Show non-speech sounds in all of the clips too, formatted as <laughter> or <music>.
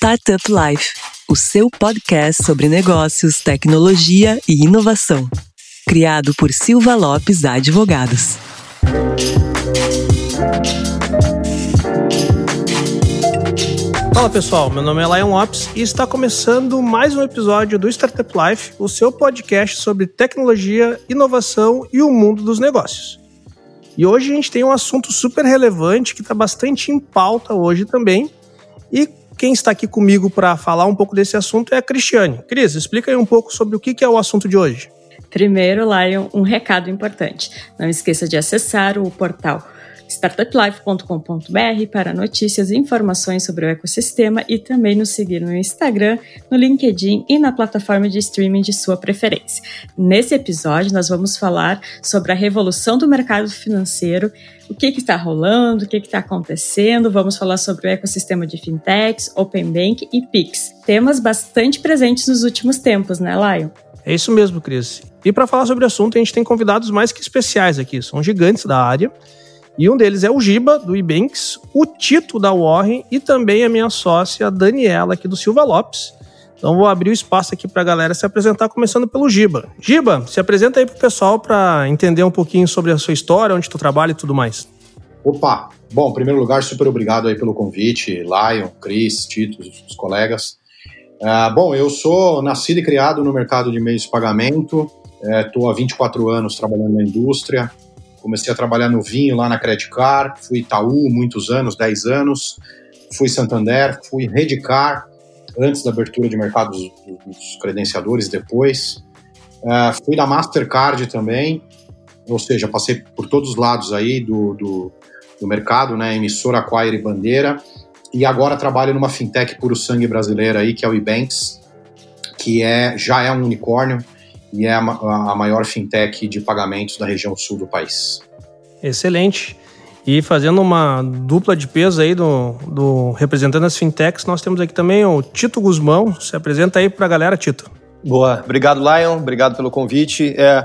Startup Life, o seu podcast sobre negócios, tecnologia e inovação. Criado por Silva Lopes Advogados. Fala pessoal, meu nome é Lion Lopes e está começando mais um episódio do Startup Life, o seu podcast sobre tecnologia, inovação e o mundo dos negócios. E hoje a gente tem um assunto super relevante que está bastante em pauta hoje também. E quem está aqui comigo para falar um pouco desse assunto é a Cristiane. Cris, explica aí um pouco sobre o que é o assunto de hoje. Primeiro, Lion, um recado importante. Não esqueça de acessar o portal startuplife.com.br para notícias e informações sobre o ecossistema e também nos seguir no Instagram, no LinkedIn e na plataforma de streaming de sua preferência. Nesse episódio, nós vamos falar sobre a revolução do mercado financeiro, o que, está rolando, o que está acontecendo, vamos falar sobre o ecossistema de fintechs, Open Bank e Pix. Temas bastante presentes nos últimos tempos, né, Lion? É isso mesmo, Cris. E para falar sobre o assunto, a gente tem convidados mais que especiais aqui, são gigantes da área. E um deles é o Giba, do Ibanks, o Tito, da Warren, e também a minha sócia, Daniela, aqui do Silva Lopes. Então vou abrir o espaço aqui para a galera se apresentar, começando pelo Giba. Giba, se apresenta aí para o pessoal para entender um pouquinho sobre a sua história, onde tu trabalha e tudo mais. Opa! Bom, em primeiro lugar, super obrigado aí pelo convite, Lion, Cris, Tito, os colegas. Uh, bom, eu sou nascido e criado no mercado de meios de pagamento, estou é, há 24 anos trabalhando na indústria, Comecei a trabalhar no vinho lá na Credit Card, fui Itaú muitos anos, 10 anos, fui Santander, fui Redcar antes da abertura de mercado dos, dos credenciadores depois. Uh, fui da Mastercard também, ou seja, passei por todos os lados aí do, do, do mercado, né, emissora, acquire e bandeira. E agora trabalho numa fintech puro sangue brasileira aí, que é o Ebanks, que é, já é um unicórnio, e é a, a maior fintech de pagamentos da região sul do país. Excelente. E fazendo uma dupla de peso aí do, do representante das fintechs, nós temos aqui também o Tito Guzmão. Se apresenta aí para a galera, Tito. Boa. Obrigado, Lion. Obrigado pelo convite. É,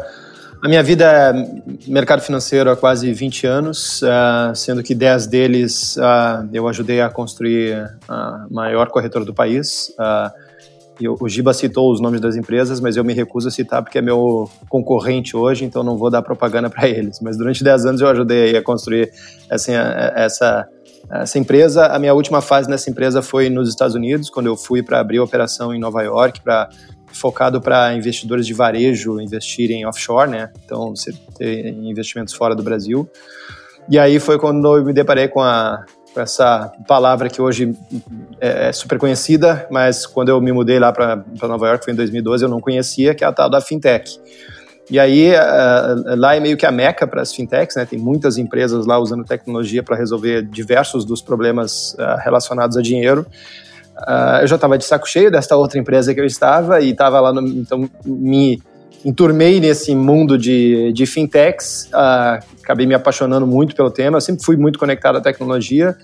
a minha vida é mercado financeiro há quase 20 anos, uh, sendo que 10 deles uh, eu ajudei a construir a maior corretora do país. Uh, o Giba citou os nomes das empresas, mas eu me recuso a citar porque é meu concorrente hoje, então não vou dar propaganda para eles. Mas durante 10 anos eu ajudei a construir assim, essa, essa empresa. A minha última fase nessa empresa foi nos Estados Unidos, quando eu fui para abrir a operação em Nova York, para focado para investidores de varejo investirem offshore, né? Então, ter investimentos fora do Brasil. E aí foi quando eu me deparei com a com essa palavra que hoje é, é super conhecida, mas quando eu me mudei lá para Nova York, foi em 2012, eu não conhecia, que é a tal da fintech. E aí, uh, lá é meio que a meca para as fintechs, né? Tem muitas empresas lá usando tecnologia para resolver diversos dos problemas relacionados a dinheiro. Eu já estava de saco cheio desta outra empresa que eu estava e estava lá, no, então me enturmei nesse mundo de, de fintechs, uh, acabei me apaixonando muito pelo tema, eu sempre fui muito conectado à tecnologia,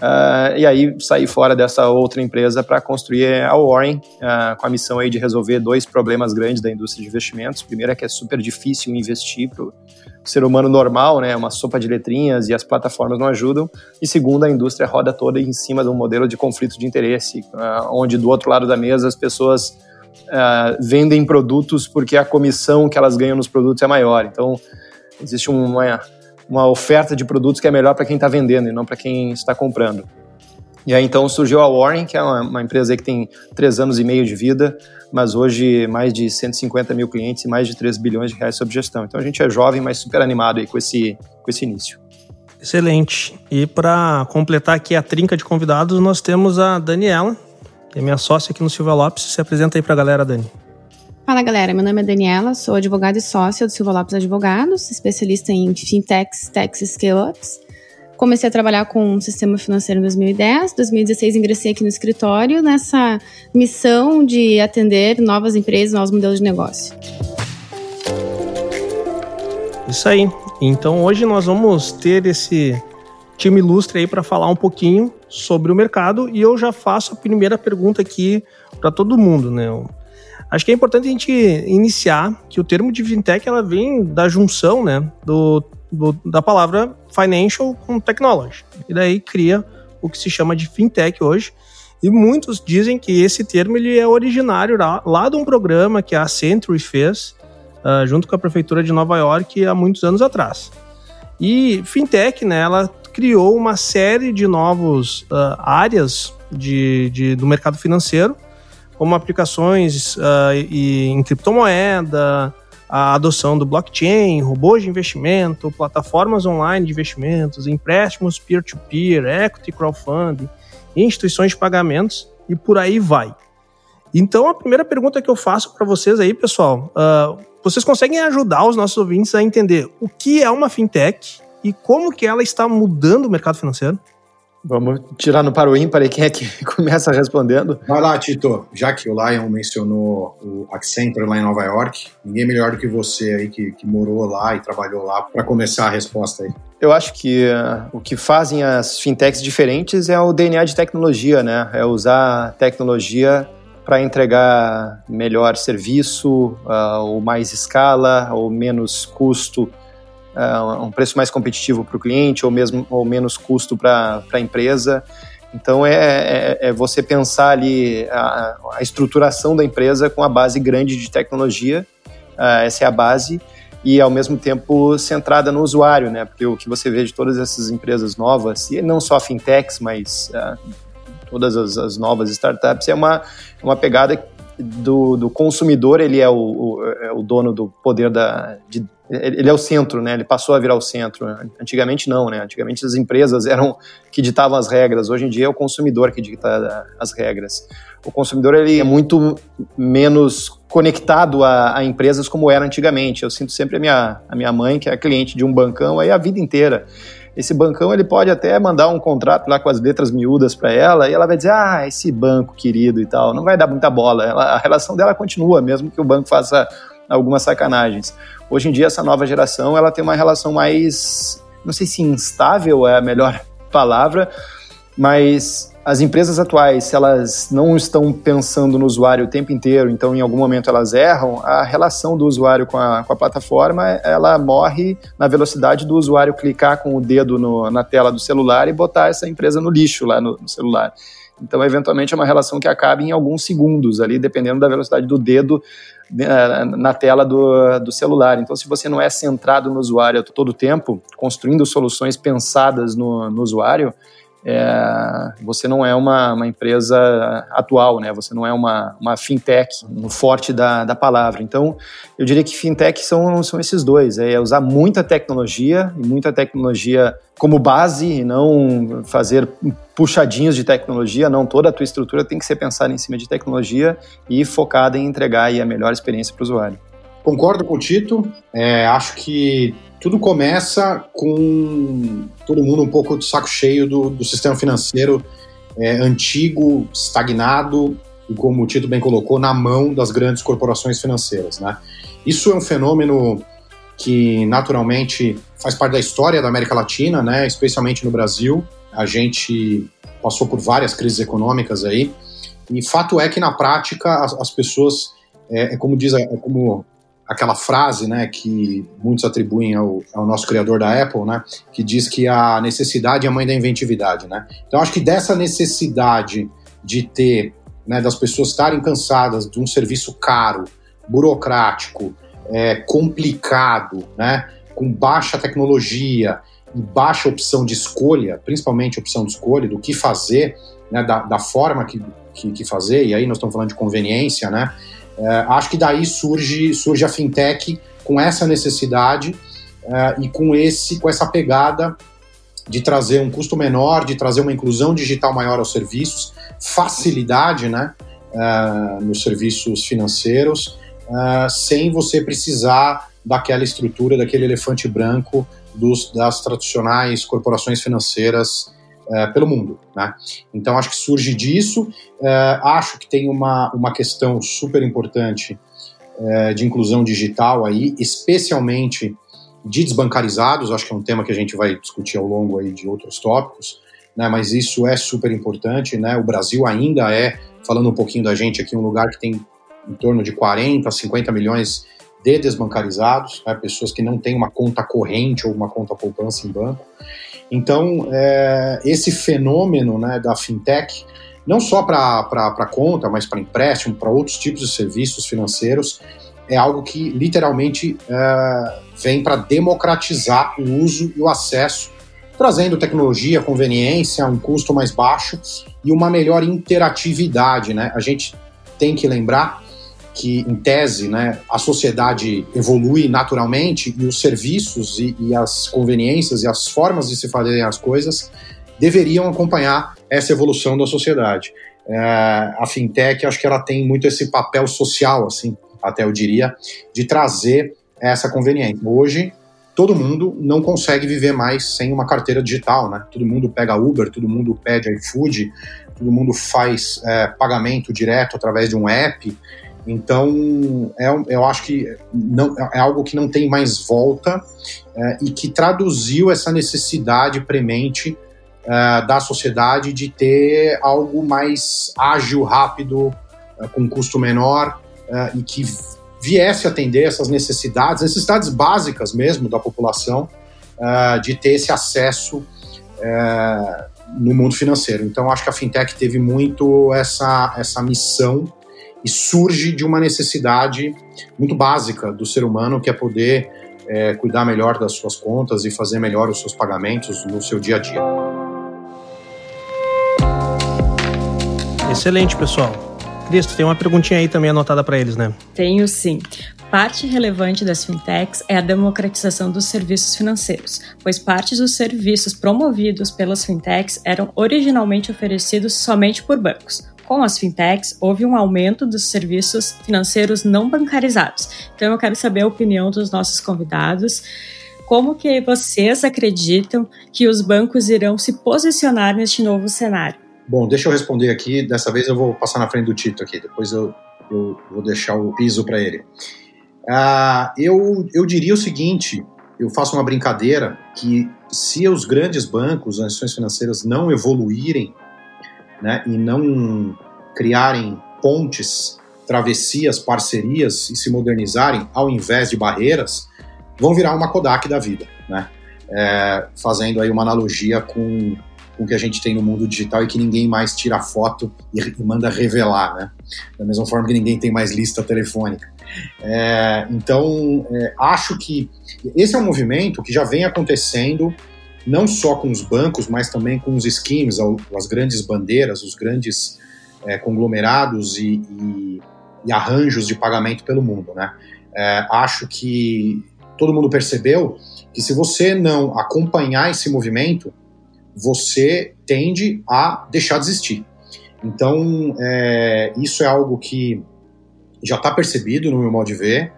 uh, e aí saí fora dessa outra empresa para construir a Warren, uh, com a missão aí de resolver dois problemas grandes da indústria de investimentos. primeiro é que é super difícil investir para o ser humano normal, né, uma sopa de letrinhas e as plataformas não ajudam, e segundo, a indústria roda toda em cima de um modelo de conflito de interesse, onde do outro lado da mesa as pessoas uh, vendem produtos porque a comissão que elas ganham nos produtos é maior. Então, existe uma, uma oferta de produtos que é melhor para quem está vendendo e não para quem está comprando. E aí então surgiu a Warren, que é uma, uma, empresa que tem três anos e meio de vida, mas hoje mais de 150 mil clientes e mais de 3 bilhões de reais sob gestão. Então a gente é jovem, mas super animado aí com esse, com esse início. Excelente. E para completar aqui a trinca de convidados, nós temos a Daniela, é minha sócia aqui no Silva Lopes. Se apresenta aí para a galera, Dani. Fala galera, meu nome é Daniela, sou advogada e sócia do Silva Lopes Advogados, especialista em fintechs, techs e scale-ups. Comecei a trabalhar com o sistema financeiro em 2010, 2016 ingressei aqui no escritório nessa missão de atender novas empresas, novos modelos de negócio. Isso aí. Então hoje nós vamos ter esse time ilustre aí para falar um pouquinho sobre o mercado e eu já faço a primeira pergunta aqui para todo mundo, né? Acho que é importante a gente iniciar que o termo de fintech ela vem da junção, né, do, do da palavra financial com technology. E daí cria o que se chama de fintech hoje. E muitos dizem que esse termo ele é originário lá, lá de um programa que a Century fez, uh, junto com a Prefeitura de Nova York, há muitos anos atrás. E fintech, né, ela criou uma série de novas uh, áreas de, de, do mercado financeiro, como aplicações uh, e, em criptomoeda, a adoção do blockchain, robôs de investimento, plataformas online de investimentos, empréstimos peer-to-peer, -peer, equity crowdfunding, instituições de pagamentos e por aí vai. Então, a primeira pergunta que eu faço para vocês aí, pessoal, uh, vocês conseguem ajudar os nossos ouvintes a entender o que é uma fintech e como que ela está mudando o mercado financeiro? Vamos tirar no para o ímpar e quem é que <laughs> começa respondendo? Vai lá, Tito. Já que o Lion mencionou o Accenture lá em Nova York, ninguém melhor do que você aí que, que morou lá e trabalhou lá para começar a resposta aí. Eu acho que uh, o que fazem as fintechs diferentes é o DNA de tecnologia, né? É usar tecnologia para entregar melhor serviço, uh, ou mais escala, ou menos custo uh, um preço mais competitivo para o cliente ou mesmo ou menos custo para a empresa. Então é, é, é, você pensar ali a, a, estruturação da empresa com a base grande de tecnologia, uh, essa é a base, e ao mesmo tempo centrada no usuário, né? Porque o que você vê de todas essas empresas novas, e não só fintechs, mas uh, todas as, as, novas startups, é uma, uma pegada do, do consumidor, ele é o, o, é o dono do poder da, de, ele é o centro, né? Ele passou a virar o centro. Antigamente não, né? Antigamente as empresas eram que ditavam as regras. Hoje em dia é o consumidor que dita as regras. O consumidor ele é muito menos conectado a, a empresas como era antigamente. Eu sinto sempre a minha, a minha mãe que é cliente de um bancão aí a vida inteira esse bancão ele pode até mandar um contrato lá com as letras miúdas para ela e ela vai dizer, ah, esse banco querido e tal, não vai dar muita bola. Ela, a relação dela continua, mesmo que o banco faça algumas sacanagens. Hoje em dia, essa nova geração ela tem uma relação mais, não sei se instável é a melhor <laughs> palavra, mas as empresas atuais, se elas não estão pensando no usuário o tempo inteiro, então em algum momento elas erram, a relação do usuário com a, com a plataforma, ela morre na velocidade do usuário clicar com o dedo no, na tela do celular e botar essa empresa no lixo lá no, no celular. Então, eventualmente, é uma relação que acaba em alguns segundos ali, dependendo da velocidade do dedo na tela do, do celular. Então, se você não é centrado no usuário todo o tempo, construindo soluções pensadas no, no usuário, é, você não é uma, uma, empresa atual, né? Você não é uma, uma fintech no forte da, da palavra. Então, eu diria que fintech são, são esses dois: é usar muita tecnologia muita tecnologia como base e não fazer puxadinhos de tecnologia. Não toda a tua estrutura tem que ser pensada em cima de tecnologia e focada em entregar aí a melhor experiência para o usuário. Concordo com o Tito. É, acho que tudo começa com todo mundo um pouco de saco cheio do, do sistema financeiro é, antigo, estagnado e, como o Tito bem colocou, na mão das grandes corporações financeiras. Né? Isso é um fenômeno que naturalmente faz parte da história da América Latina, né? especialmente no Brasil. A gente passou por várias crises econômicas aí. E fato é que, na prática, as, as pessoas, é, é, como diz, é como aquela frase, né, que muitos atribuem ao, ao, nosso criador da Apple, né, que diz que a necessidade é a mãe da inventividade, né. Então acho que dessa necessidade de ter, né, das pessoas estarem cansadas de um serviço caro, burocrático, é, complicado, né, com baixa tecnologia e baixa opção de escolha, principalmente opção de escolha do que fazer, né, da, da forma que, que, que fazer, e aí nós estamos falando de conveniência, né, é, acho que daí surge, surge a fintech com essa necessidade é, e com, esse, com essa pegada de trazer um custo menor, de trazer uma inclusão digital maior aos serviços, facilidade né, é, nos serviços financeiros, é, sem você precisar daquela estrutura, daquele elefante branco dos, das tradicionais corporações financeiras é, pelo mundo. Né? Então, acho que surge disso. É, acho que tem uma, uma questão super importante é, de inclusão digital aí, especialmente de desbancarizados. Acho que é um tema que a gente vai discutir ao longo aí de outros tópicos. Né? Mas isso é super importante. Né? O Brasil ainda é, falando um pouquinho da gente aqui, um lugar que tem em torno de 40, 50 milhões de desbancarizados, né? pessoas que não têm uma conta corrente ou uma conta poupança em banco. Então, é, esse fenômeno né, da fintech não só para conta, mas para empréstimo, para outros tipos de serviços financeiros, é algo que literalmente é, vem para democratizar o uso e o acesso, trazendo tecnologia, conveniência, um custo mais baixo e uma melhor interatividade. Né? A gente tem que lembrar que, em tese, né, a sociedade evolui naturalmente e os serviços e, e as conveniências e as formas de se fazerem as coisas deveriam acompanhar essa evolução da sociedade. É, a fintech, acho que ela tem muito esse papel social, assim, até eu diria, de trazer essa conveniência. Hoje, todo mundo não consegue viver mais sem uma carteira digital, né? Todo mundo pega Uber, todo mundo pede iFood, todo mundo faz é, pagamento direto através de um app. Então, é, eu acho que não, é algo que não tem mais volta é, e que traduziu essa necessidade premente é, da sociedade de ter algo mais ágil, rápido, é, com custo menor é, e que viesse atender essas necessidades, necessidades básicas mesmo da população, de ter esse acesso no mundo financeiro. Então, acho que a fintech teve muito essa, essa missão e surge de uma necessidade muito básica do ser humano, que é poder é, cuidar melhor das suas contas e fazer melhor os seus pagamentos no seu dia a dia. Excelente, pessoal. Cristo, tem uma perguntinha aí também anotada para eles, né? Tenho sim. Parte relevante das fintechs é a democratização dos serviços financeiros, pois parte dos serviços promovidos pelas fintechs eram originalmente oferecidos somente por bancos. Com as fintechs, houve um aumento dos serviços financeiros não bancarizados. Então, eu quero saber a opinião dos nossos convidados. Como que vocês acreditam que os bancos irão se posicionar neste novo cenário? Bom, deixa eu responder aqui. Dessa vez eu vou passar na frente do Tito aqui. Depois eu, eu vou deixar o piso para ele. Ah, eu, eu diria o seguinte: eu faço uma brincadeira que se os grandes bancos, as instituições financeiras não evoluírem né, e não criarem pontes, travessias, parcerias e se modernizarem ao invés de barreiras, vão virar uma Kodak da vida, né? É, fazendo aí uma analogia com com o que a gente tem no mundo digital e que ninguém mais tira foto e, e manda revelar, né? Da mesma forma que ninguém tem mais lista telefônica. É, então, é, acho que esse é um movimento que já vem acontecendo não só com os bancos, mas também com os schemes, as grandes bandeiras, os grandes é, conglomerados e, e, e, arranjos de pagamento pelo mundo, né? É, acho que todo mundo percebeu que se você não acompanhar esse movimento, você tende a deixar de existir. Então, é, isso é algo que já está percebido no meu modo de ver,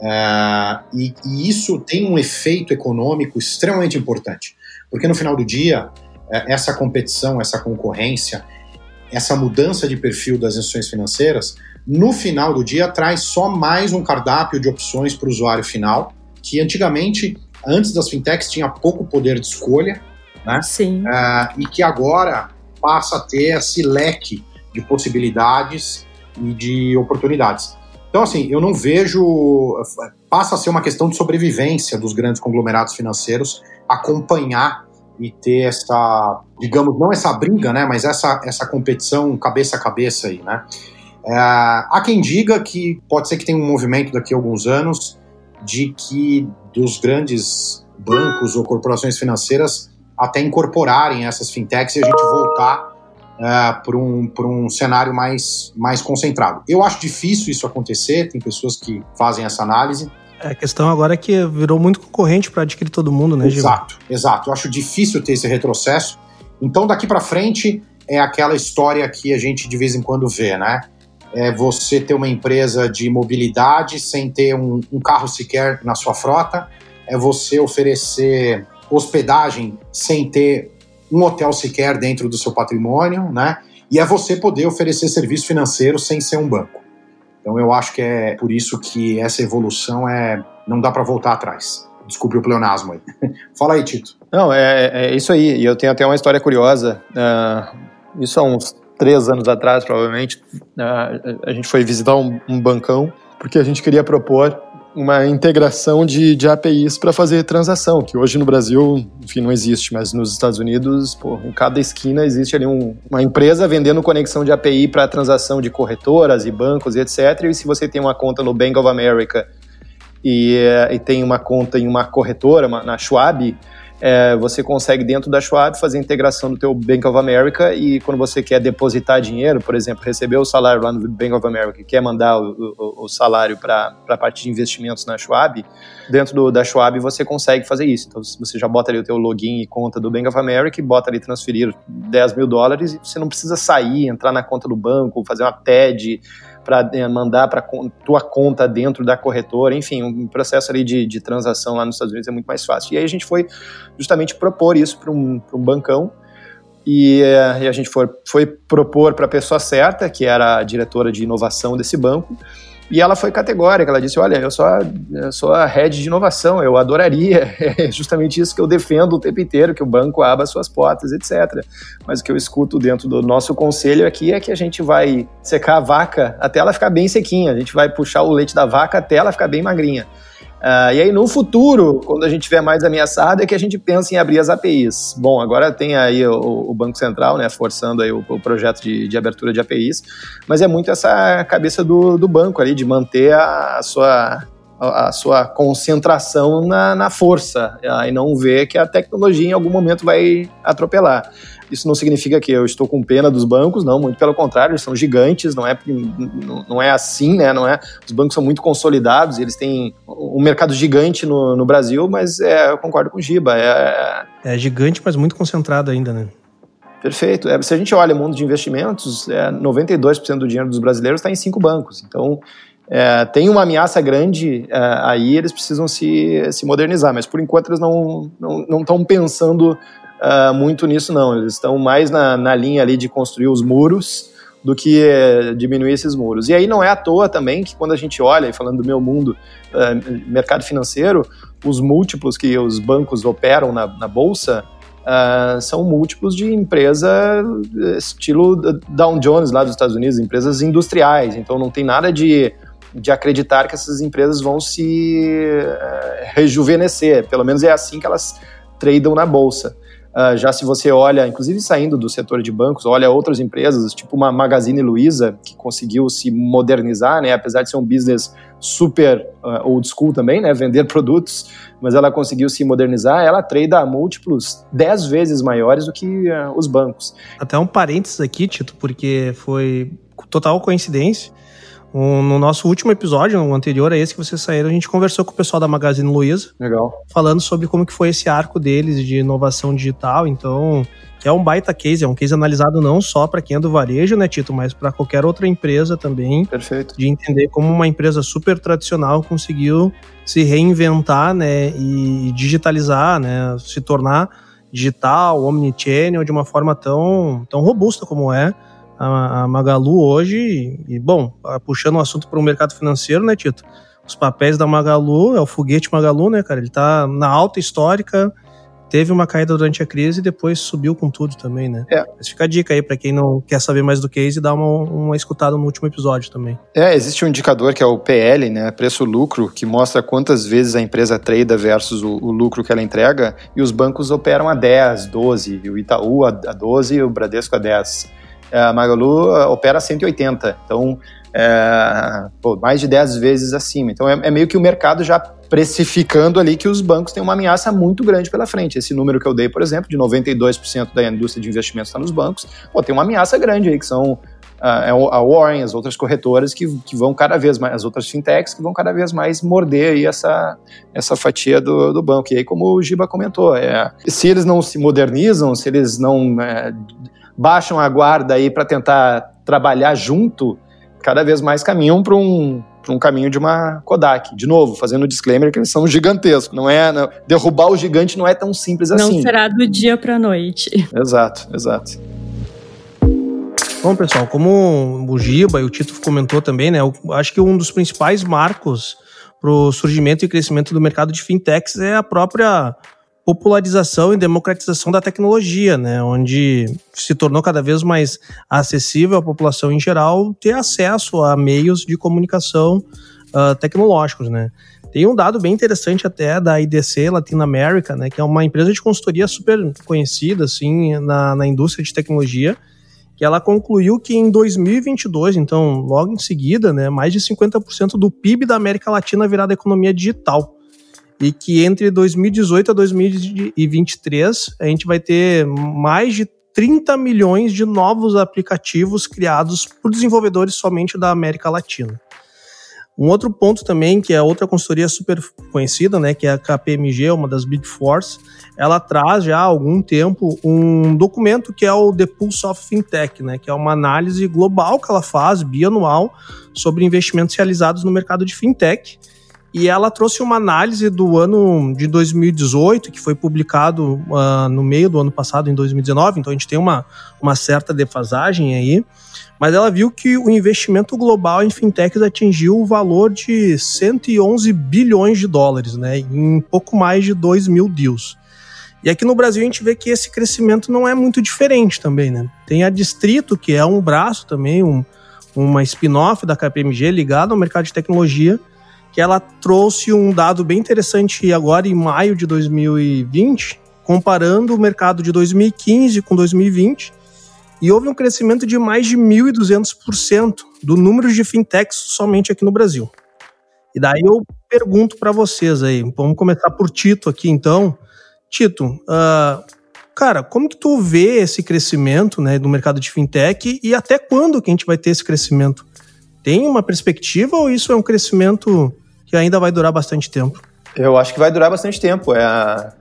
é, e, e, isso tem um efeito econômico extremamente importante, porque no final do dia, é, essa competição, essa concorrência, essa mudança de perfil das instituições financeiras, no final do dia traz só mais um cardápio de opções para o usuário final, que antigamente, antes das fintechs, tinha pouco poder de escolha, né? Sim. Uh, e que agora passa a ter esse leque de possibilidades e de oportunidades. Então, assim, eu não vejo. Passa a ser uma questão de sobrevivência dos grandes conglomerados financeiros acompanhar e ter essa, digamos, não essa briga, né, mas essa, essa competição cabeça a cabeça aí, né. É, há quem diga que pode ser que tenha um movimento daqui a alguns anos de que dos grandes bancos ou corporações financeiras até incorporarem essas fintechs e a gente voltar é, para um, um cenário mais, mais concentrado. Eu acho difícil isso acontecer, tem pessoas que fazem essa análise. A questão agora é que virou muito concorrente para adquirir todo mundo, né, Gil? Exato, exato. Eu acho difícil ter esse retrocesso. Então, daqui para frente, é aquela história que a gente de vez em quando vê, né? É você ter uma empresa de mobilidade sem ter um, um carro sequer na sua frota, é você oferecer hospedagem sem ter um hotel sequer dentro do seu patrimônio, né? E é você poder oferecer serviço financeiro sem ser um banco. Então eu acho que é por isso que essa evolução é não dá para voltar atrás. Desculpe o pleonasmo aí. <laughs> Fala aí, Tito. Não, é, é, isso aí. E eu tenho até uma história curiosa. Uh, isso há uns três anos atrás, provavelmente, uh, a gente foi visitar um, um bancão porque a gente queria propor uma integração de, de APIs para fazer transação, que hoje no Brasil, enfim, não existe, mas nos Estados Unidos, pô, em cada esquina existe ali um, uma empresa vendendo conexão de API para transação de corretoras e bancos e etc. E se você tem uma conta no Bank of America e, eh, e tem uma conta em uma corretora, uma, na Schwab, é, você consegue dentro da Schwab fazer a integração do teu Bank of America e quando você quer depositar dinheiro, por exemplo, receber o salário lá no Bank of America quer mandar o, o, o salário para a parte de investimentos na Schwab, dentro do, da Schwab você consegue fazer isso. Então você já bota ali o teu login e conta do Bank of America e bota ali transferir 10 mil dólares e você não precisa sair, entrar na conta do banco, fazer uma TED, para é, mandar para tua conta dentro da corretora, enfim, um processo ali de, de, transação lá nos Estados Unidos é muito mais fácil. E aí a gente foi justamente propor isso para um, um bancão. E, é, e, a gente foi, foi propor para a pessoa certa, que era a diretora de inovação desse banco, e ela foi categórica, ela disse: Olha, eu sou a, eu sou a head de inovação, eu adoraria, <laughs> é justamente isso que eu defendo o tempo inteiro, que o banco abra suas portas, etc. Mas o que eu escuto dentro do nosso conselho aqui é que a gente vai secar a vaca até ela ficar bem sequinha, a gente vai puxar o leite da vaca até ela ficar bem magrinha. Uh, e aí, no futuro, quando a gente estiver mais ameaçado, é que a gente pensa em abrir as APIs. Bom, agora tem aí o, o Banco Central, né, forçando aí o, o projeto de, de, abertura de APIs, mas é muito essa cabeça do, do banco ali, de manter a, a sua a, sua concentração na, na força e não ver que a tecnologia em algum momento vai atropelar. Isso não significa que eu estou com pena dos bancos, não, muito pelo contrário, eles são gigantes, não é, não, é assim, né? Não é, os bancos são muito consolidados, eles têm um mercado gigante no, no Brasil, mas é, eu concordo com o Giba. É, é gigante, mas muito concentrado ainda, né? Perfeito. É, se a gente olha o mundo de investimentos, é, 92% do dinheiro dos brasileiros está em cinco bancos. Então, é, tem uma ameaça grande é, aí, eles precisam se, se modernizar, mas por enquanto eles não estão não, não pensando uh, muito nisso, não. Eles estão mais na, na linha ali de construir os muros do que uh, diminuir esses muros. E aí não é à toa também que quando a gente olha, falando do meu mundo, uh, mercado financeiro, os múltiplos que os bancos operam na, na bolsa Uh, são múltiplos de empresa estilo Dow Jones lá dos Estados Unidos, empresas industriais. Então não tem nada de, de acreditar que essas empresas vão se uh, rejuvenescer. Pelo menos é assim que elas tradam na bolsa. Uh, já se você olha, inclusive saindo do setor de bancos, olha outras empresas, tipo uma Magazine Luiza, que conseguiu se modernizar, né, apesar de ser um business super uh, old school também, né, vender <laughs> produtos, mas ela conseguiu se modernizar, ela trade a múltiplos 10 vezes maiores do que uh, os bancos. Até um parênteses aqui, Tito, porque foi total coincidência, um, no nosso último episódio, no anterior a esse que vocês saíram, a gente conversou com o pessoal da Magazine Luiza. Legal. Falando sobre como que foi esse arco deles de inovação digital. Então, que é um baita case, é um case analisado não só para quem é do varejo, né, Tito, mas para qualquer outra empresa também. Perfeito. De entender como uma empresa super tradicional conseguiu se reinventar, né, e digitalizar, né, se tornar digital, omnichannel de uma forma tão, tão robusta como é a, a Magalu hoje. E, bom, puxando o assunto para o mercado financeiro, né, Tito? Os papéis da Magalu, é o foguete Magalu, né, cara? Ele tá na alta histórica, teve uma caída durante a crise e depois subiu com tudo também, né? É. Mas fica a dica aí para quem não quer saber mais do case, dá uma, uma escutada no último episódio também. É, existe um indicador que é o PL, né? Preço-lucro, que mostra quantas vezes a empresa trade versus o, o, lucro que ela entrega, e os bancos operam a 10, 12, o Itaú a 12 e o Bradesco a 10. É, a Magalu é, opera 180, então é, pô, mais de 10 vezes acima. Então é, é, meio que o mercado já precificando ali que os bancos têm uma ameaça muito grande pela frente. Esse número que eu dei, por exemplo, de 92% da indústria de investimentos está nos bancos, pô, tem uma ameaça grande aí, que são a Warren, as outras corretoras que, que vão cada vez mais, as outras fintechs que vão cada vez mais morder aí essa, essa fatia do, do banco. E aí, como o Giba comentou, é, se eles não se modernizam, se eles não é, baixam a guarda aí para tentar trabalhar junto, cada vez mais caminham para um, um caminho de uma Kodak. De novo, fazendo o disclaimer que eles são gigantescos. Não é não, derrubar o gigante não é tão simples não assim. Não será do dia para a noite. <laughs> Exato, exato. Bom, pessoal, como o Giba e o Tito comentou também, né? Eu acho que um dos principais marcos para o surgimento e crescimento do mercado de fintechs é a própria popularização e democratização da tecnologia, né, onde se tornou cada vez mais acessível à população em geral ter acesso a meios de comunicação uh, tecnológicos, né. Tem um dado bem interessante até da IDC Latin America, né, que é uma empresa de consultoria super conhecida assim na, na indústria de tecnologia, que ela concluiu que em 2022, então logo em seguida, né, mais de 50% do PIB da América Latina virá da economia digital. E que entre 2018 a 2023 a gente vai ter mais de 30 milhões de novos aplicativos criados por desenvolvedores somente da América Latina. Um outro ponto também, que é outra consultoria super conhecida, né, que é a KPMG, uma das Big Fours, ela traz já há algum tempo um documento que é o The Pulse of Fintech, né, que é uma análise global que ela faz, bianual, sobre investimentos realizados no mercado de fintech. E ela trouxe uma análise do ano de 2018, que foi publicado uh, no meio do ano passado, em 2019, então a gente tem uma, uma certa defasagem aí mas ela viu que o investimento global em fintechs atingiu o valor de 111 bilhões de dólares, né, em pouco mais de 2 mil deals. E aqui no Brasil a gente vê que esse crescimento não é muito diferente também, né? Tem a Distrito, que é um braço também, um, uma spin-off da KPMG ligada ao mercado de tecnologia, que ela trouxe um dado bem interessante agora em maio de 2020, comparando o mercado de 2015 com 2020, e houve um crescimento de mais de 1.200% do número de fintechs somente aqui no Brasil. E daí eu pergunto para vocês aí, vamos começar por Tito aqui então. Tito, uh, cara, como que tu vê esse crescimento né, do mercado de fintech e até quando que a gente vai ter esse crescimento? Tem uma perspectiva ou isso é um crescimento que ainda vai durar bastante tempo? Eu acho que vai durar bastante tempo. É a,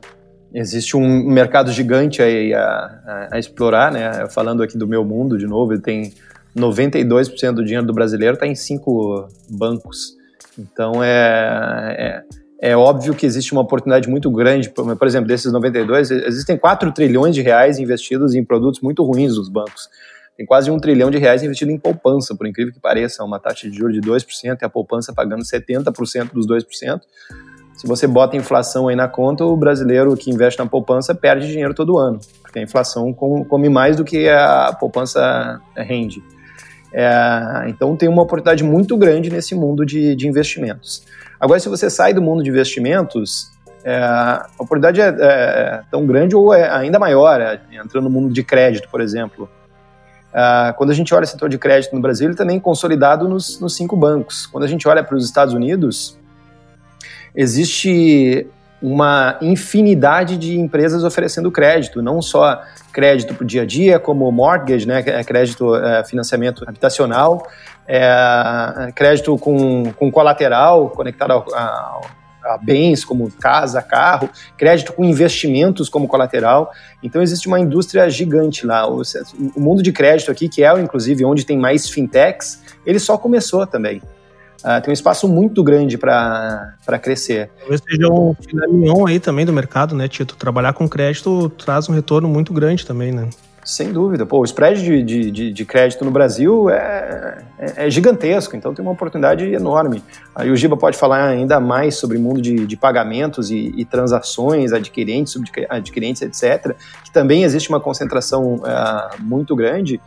existe um mercado gigante aí a, a, a, explorar, né? Falando aqui do meu mundo de novo, tem 92% do dinheiro do brasileiro está em cinco bancos. Então é, é, é, óbvio que existe uma oportunidade muito grande. Por, por exemplo, desses 92, existem 4 trilhões de reais investidos em produtos muito ruins dos bancos. Tem quase um trilhão de reais investido em poupança, por incrível que pareça, uma taxa de juros de 2% e a poupança pagando 70% dos 2%. Se você bota inflação aí na conta, o brasileiro que investe na poupança perde dinheiro todo ano, porque a inflação come mais do que a poupança rende. É, então tem uma oportunidade muito grande nesse mundo de, de investimentos. Agora, se você sai do mundo de investimentos, é, a oportunidade é, é, tão grande ou é ainda maior, é, entrando no mundo de crédito, por exemplo. É, quando a gente olha o setor de crédito no Brasil, ele também é consolidado nos, nos cinco bancos. Quando a gente olha para os Estados Unidos, existe uma infinidade de empresas oferecendo crédito, não só crédito para o dia a dia, como mortgage, né, é crédito, é, financiamento habitacional, é, crédito com, com colateral conectado ao, a bens como casa, carro, crédito com investimentos como colateral. Então existe uma indústria gigante lá. O, o mundo de crédito aqui, que é inclusive onde tem mais fintechs, ele só começou também. Uh, tem um espaço muito grande para crescer. Talvez seja um filé aí também do mercado, né, Tito? Trabalhar com crédito traz um retorno muito grande também, né? Sem dúvida. Pô, o spread de, de, de crédito no Brasil é, é, é, gigantesco, então tem uma oportunidade enorme. Aí o Giba pode falar ainda mais sobre o mundo de, de pagamentos e, e, transações, adquirentes, adquirentes, etc., que também existe uma concentração uh, muito grande.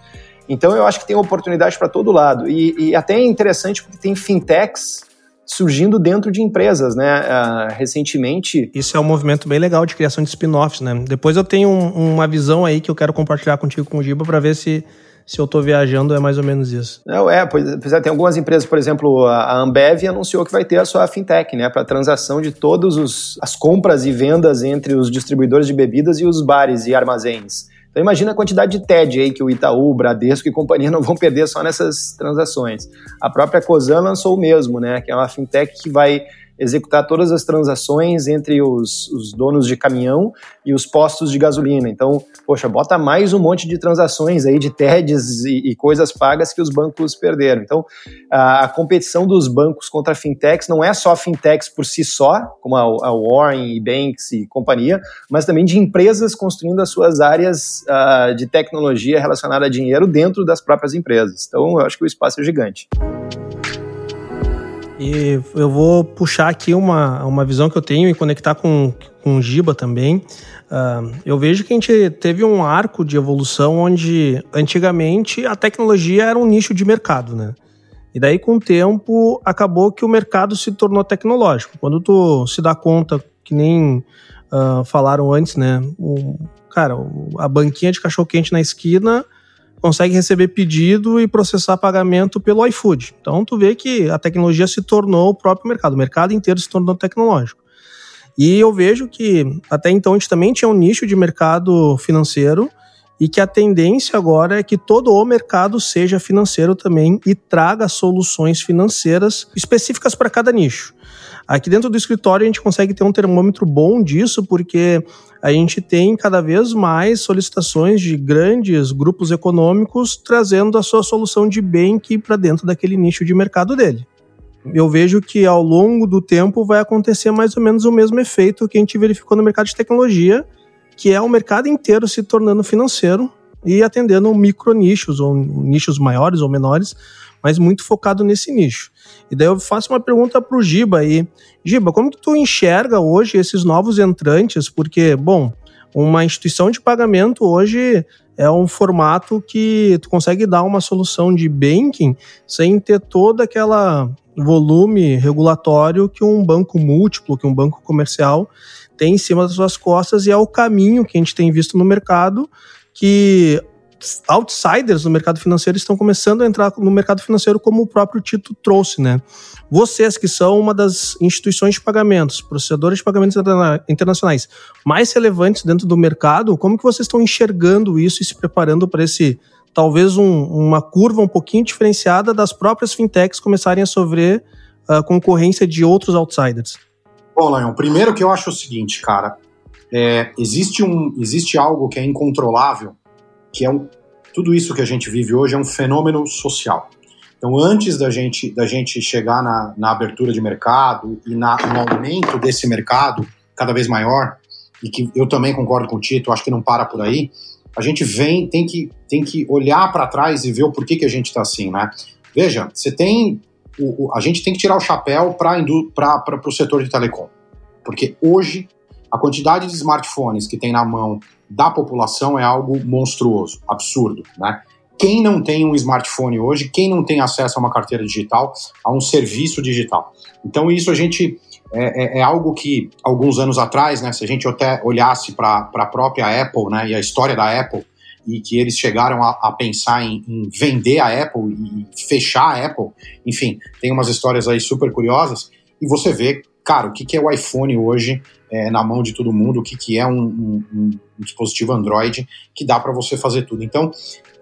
Então eu acho que tem oportunidade para todo lado. E, e, até é interessante porque tem fintechs surgindo dentro de empresas, né? Uh, recentemente. Isso é um movimento bem legal de criação de spin-offs, né? Depois eu tenho um, uma visão aí que eu quero compartilhar contigo com o Giba para ver se se eu estou viajando, é mais ou menos isso. Não, é, pois, pois é, tem algumas empresas, por exemplo, a Ambev anunciou que vai ter a sua fintech, né, para transação de todas as compras e vendas entre os distribuidores de bebidas e os bares e armazéns. Então imagina a quantidade de TED aí que o Itaú, o Bradesco e companhia não vão perder só nessas transações. A própria Cosan lançou o mesmo, né? Que é uma fintech que vai executar todas as transações entre os, os, donos de caminhão e os postos de gasolina. Então, poxa, bota mais um monte de transações aí de TEDs e, e coisas pagas que os bancos perderam. Então, a, a, competição dos bancos contra fintechs não é só fintechs por si só, como a, a Warren e Banks e companhia, mas também de empresas construindo as suas áreas uh, de tecnologia relacionada a dinheiro dentro das próprias empresas. Então, eu acho que o espaço é gigante. E eu vou puxar aqui uma, uma visão que eu tenho e conectar com, com o Giba também. Uh, eu vejo que a gente teve um arco de evolução onde antigamente a tecnologia era um nicho de mercado, né? E daí, com o tempo, acabou que o mercado se tornou tecnológico. Quando tu se dá conta, que nem uh, falaram antes, né? O, cara, a banquinha de cachorro-quente na esquina consegue receber pedido e processar pagamento pelo iFood. Então, tu vê que a tecnologia se tornou o próprio mercado. O mercado inteiro se tornou tecnológico. E eu vejo que até então a gente também tinha um nicho de mercado financeiro e que a tendência agora é que todo o mercado seja financeiro também e traga soluções financeiras específicas para cada nicho. Aqui dentro do escritório a gente consegue ter um termômetro bom disso, porque a gente tem cada vez mais solicitações de grandes grupos econômicos trazendo a sua solução de banking para dentro daquele nicho de mercado dele. Eu vejo que ao longo do tempo vai acontecer mais ou menos o mesmo efeito que a gente verificou no mercado de tecnologia, que é o mercado inteiro se tornando financeiro e atendendo micro nichos, ou nichos maiores ou menores, mas muito focado nesse nicho. E daí eu faço uma pergunta para o Giba aí. Giba, como que tu enxerga hoje esses novos entrantes? Porque, bom, uma instituição de pagamento hoje é um formato que tu consegue dar uma solução de banking sem ter toda aquela volume regulatório que um banco múltiplo, que um banco comercial tem em cima das suas costas e é o caminho que a gente tem visto no mercado que outsiders no mercado financeiro estão começando a entrar no mercado financeiro como o próprio Tito trouxe, né? Vocês que são uma das instituições de pagamentos, processadores de pagamentos internacionais mais relevantes dentro do mercado, como que vocês estão enxergando isso e se preparando para esse talvez um, uma curva um pouquinho diferenciada das próprias fintechs começarem a sofrer a uh, concorrência de outros outsiders? Bom, Lion, primeiro que eu acho o seguinte, cara, é, existe, um, existe algo que é incontrolável, que é um, tudo isso que a gente vive hoje é um fenômeno social. Então, antes da gente, da gente chegar na, na abertura de mercado e na, no aumento desse mercado cada vez maior, e que eu também concordo com o Tito, acho que não para por aí, a gente vem, tem que, tem que olhar para trás e ver o porquê que a gente está assim, né? Veja, você tem o, o, a gente tem que tirar o chapéu para o setor de telecom. Porque hoje a quantidade de smartphones que tem na mão da população é algo monstruoso, absurdo, né? Quem não tem um smartphone hoje, quem não tem acesso a uma carteira digital, a um serviço digital? Então isso a gente é, é, é algo que alguns anos atrás, né, se a gente até olhasse para a própria Apple, né, e a história da Apple, e que eles chegaram a, a pensar em, em, vender a Apple e fechar a Apple. Enfim, tem umas histórias aí super curiosas. E você vê, cara, o que, que é o iPhone hoje é, na mão de todo mundo, o que, que é um, um, um dispositivo Android que dá para você fazer tudo. Então,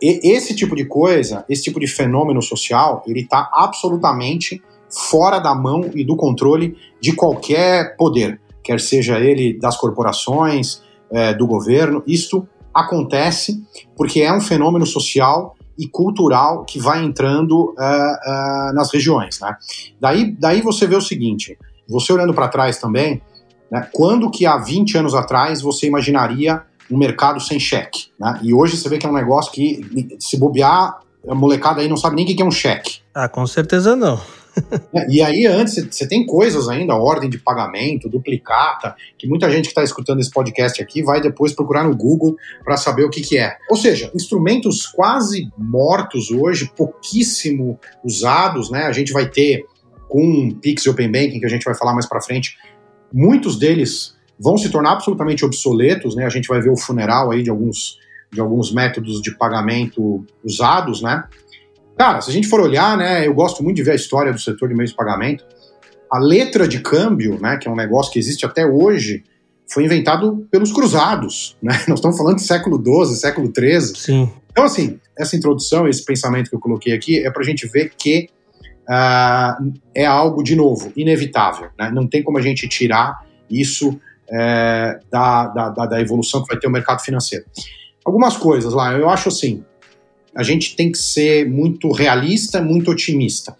e, esse tipo de coisa, esse tipo de fenômeno social, ele está absolutamente fora da mão e do controle de qualquer poder, quer seja ele das corporações, é, do governo. Isto acontece porque é um fenômeno social e cultural que vai entrando uh, uh, nas regiões. Né? Daí, daí você vê o seguinte: você olhando para trás também, né, quando que há 20 anos atrás você imaginaria um mercado sem cheque? Né? E hoje você vê que é um negócio que, se bobear, a molecada aí não sabe nem o que é um cheque. Ah, com certeza não. E aí, antes, você tem coisas ainda, ordem de pagamento, duplicata, que muita gente que está escutando esse podcast aqui vai depois procurar no Google para saber o que, que é. Ou seja, instrumentos quase mortos hoje, pouquíssimo usados, né? A gente vai ter com Pix e Open Banking, que a gente vai falar mais para frente, muitos deles vão se tornar absolutamente obsoletos, né? A gente vai ver o funeral aí de alguns, de alguns métodos de pagamento usados, né? Cara, se a gente for olhar, né, eu gosto muito de ver a história do setor de meios de pagamento. A letra de câmbio, né, que é um negócio que existe até hoje, foi inventado pelos cruzados, né? <laughs> Nós estamos falando do século XII, século XIII. Sim. Então, assim, essa introdução, esse pensamento que eu coloquei aqui é para a gente ver que uh, é algo, de novo, inevitável. Né? Não tem como a gente tirar isso é, da, da, da evolução que vai ter o mercado financeiro. Algumas coisas lá, eu acho assim, a gente tem que ser muito realista, muito otimista.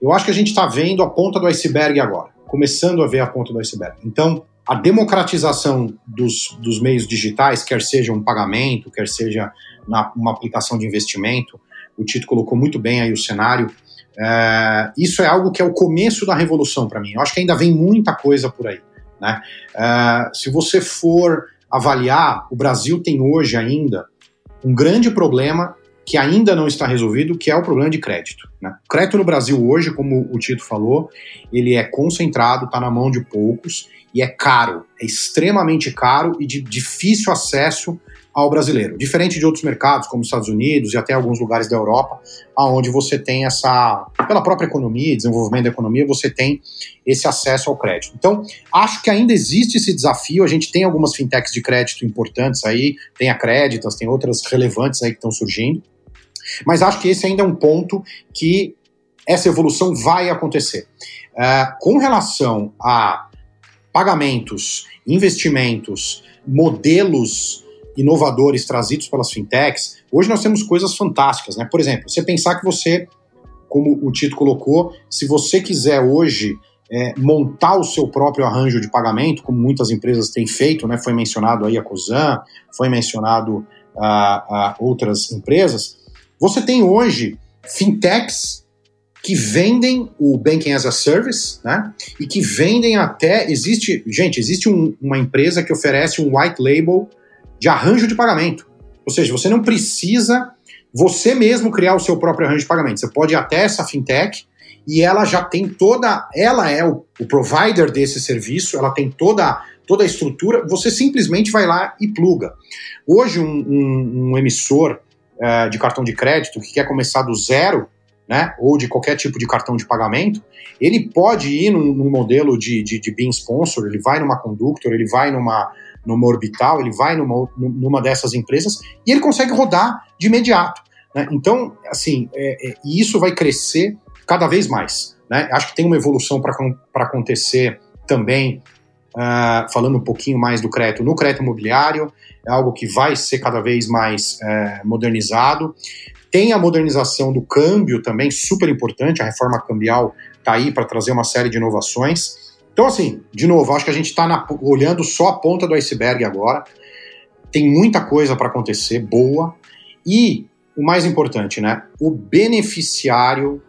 Eu acho que a gente está vendo a ponta do iceberg agora, começando a ver a ponta do iceberg. Então, a democratização dos, dos meios digitais, quer seja um pagamento, quer seja na, uma aplicação de investimento, o Tito colocou muito bem aí o cenário. É, isso é algo que é o começo da revolução para mim. Eu acho que ainda vem muita coisa por aí. Né? É, se você for avaliar, o Brasil tem hoje ainda um grande problema que ainda não está resolvido, que é o problema de crédito. Né? O crédito no Brasil hoje, como o Tito falou, ele é concentrado, está na mão de poucos e é caro, é extremamente caro e de difícil acesso ao brasileiro. Diferente de outros mercados, como os Estados Unidos e até alguns lugares da Europa, onde você tem essa, pela própria economia, desenvolvimento da economia, você tem esse acesso ao crédito. Então, acho que ainda existe esse desafio. A gente tem algumas fintechs de crédito importantes aí, tem a Créditas, tem outras relevantes aí que estão surgindo. Mas acho que esse ainda é um ponto que essa evolução vai acontecer. Uh, com relação a pagamentos, investimentos, modelos inovadores trazidos pelas fintechs, hoje nós temos coisas fantásticas, né? Por exemplo, você pensar que você, como o Tito colocou, se você quiser hoje é, montar o seu próprio arranjo de pagamento, como muitas empresas têm feito, né? Foi mencionado aí a Cosan, foi mencionado a, a outras empresas. Você tem hoje fintechs que vendem o Banking as a Service, né? E que vendem até. Existe, gente, existe um, uma empresa que oferece um white label de arranjo de pagamento. Ou seja, você não precisa você mesmo criar o seu próprio arranjo de pagamento. Você pode ir até essa fintech e ela já tem toda, ela é o, o provider desse serviço, ela tem toda, toda a estrutura, você simplesmente vai lá e pluga. Hoje, um, um, um emissor uh, de cartão de crédito que quer começar do zero, né, ou de qualquer tipo de cartão de pagamento, ele pode ir num, num modelo de, de, de BIM sponsor, ele vai numa conductor, ele vai numa, numa orbital, ele vai numa, numa dessas empresas e ele consegue rodar de imediato. Né? Então, assim, é, é, e isso vai crescer cada vez mais. Né? Acho que tem uma evolução para acontecer também, uh, falando um pouquinho mais do crédito no crédito imobiliário, é algo que vai ser cada vez mais uh, modernizado. Tem a modernização do câmbio também, super importante, a reforma cambial está aí para trazer uma série de inovações. Então, assim, de novo, acho que a gente está olhando só a ponta do iceberg agora. Tem muita coisa para acontecer, boa. E o mais importante, né? O beneficiário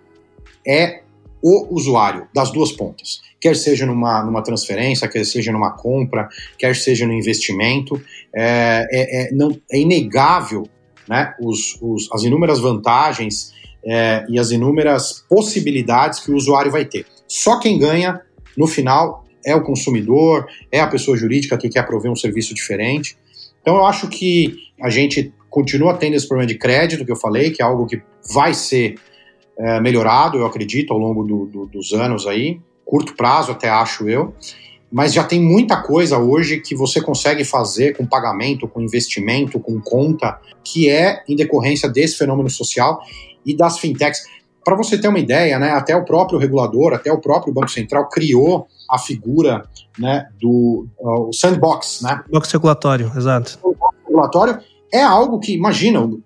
é o usuário das duas pontas. Quer seja numa, numa transferência, quer seja numa compra, quer seja no investimento. É, é, é não, é inegável né, os, os, as inúmeras vantagens é, e as inúmeras possibilidades que o usuário vai ter. Só quem ganha no final é o consumidor, é a pessoa jurídica que quer prover um serviço diferente. Então eu acho que a gente continua tendo esse problema de crédito que eu falei, que é algo que vai ser é, melhorado, eu acredito, ao longo do, do, dos anos aí, curto prazo até acho eu, mas já tem muita coisa hoje que você consegue fazer com pagamento, com investimento, com conta, que é em decorrência desse fenômeno social e das fintechs. Para você ter uma ideia, né, até o próprio regulador, até o próprio Banco Central criou a figura né, do uh, sandbox. Né? Box regulatório, exato. O box regulatório é algo que, imagina, o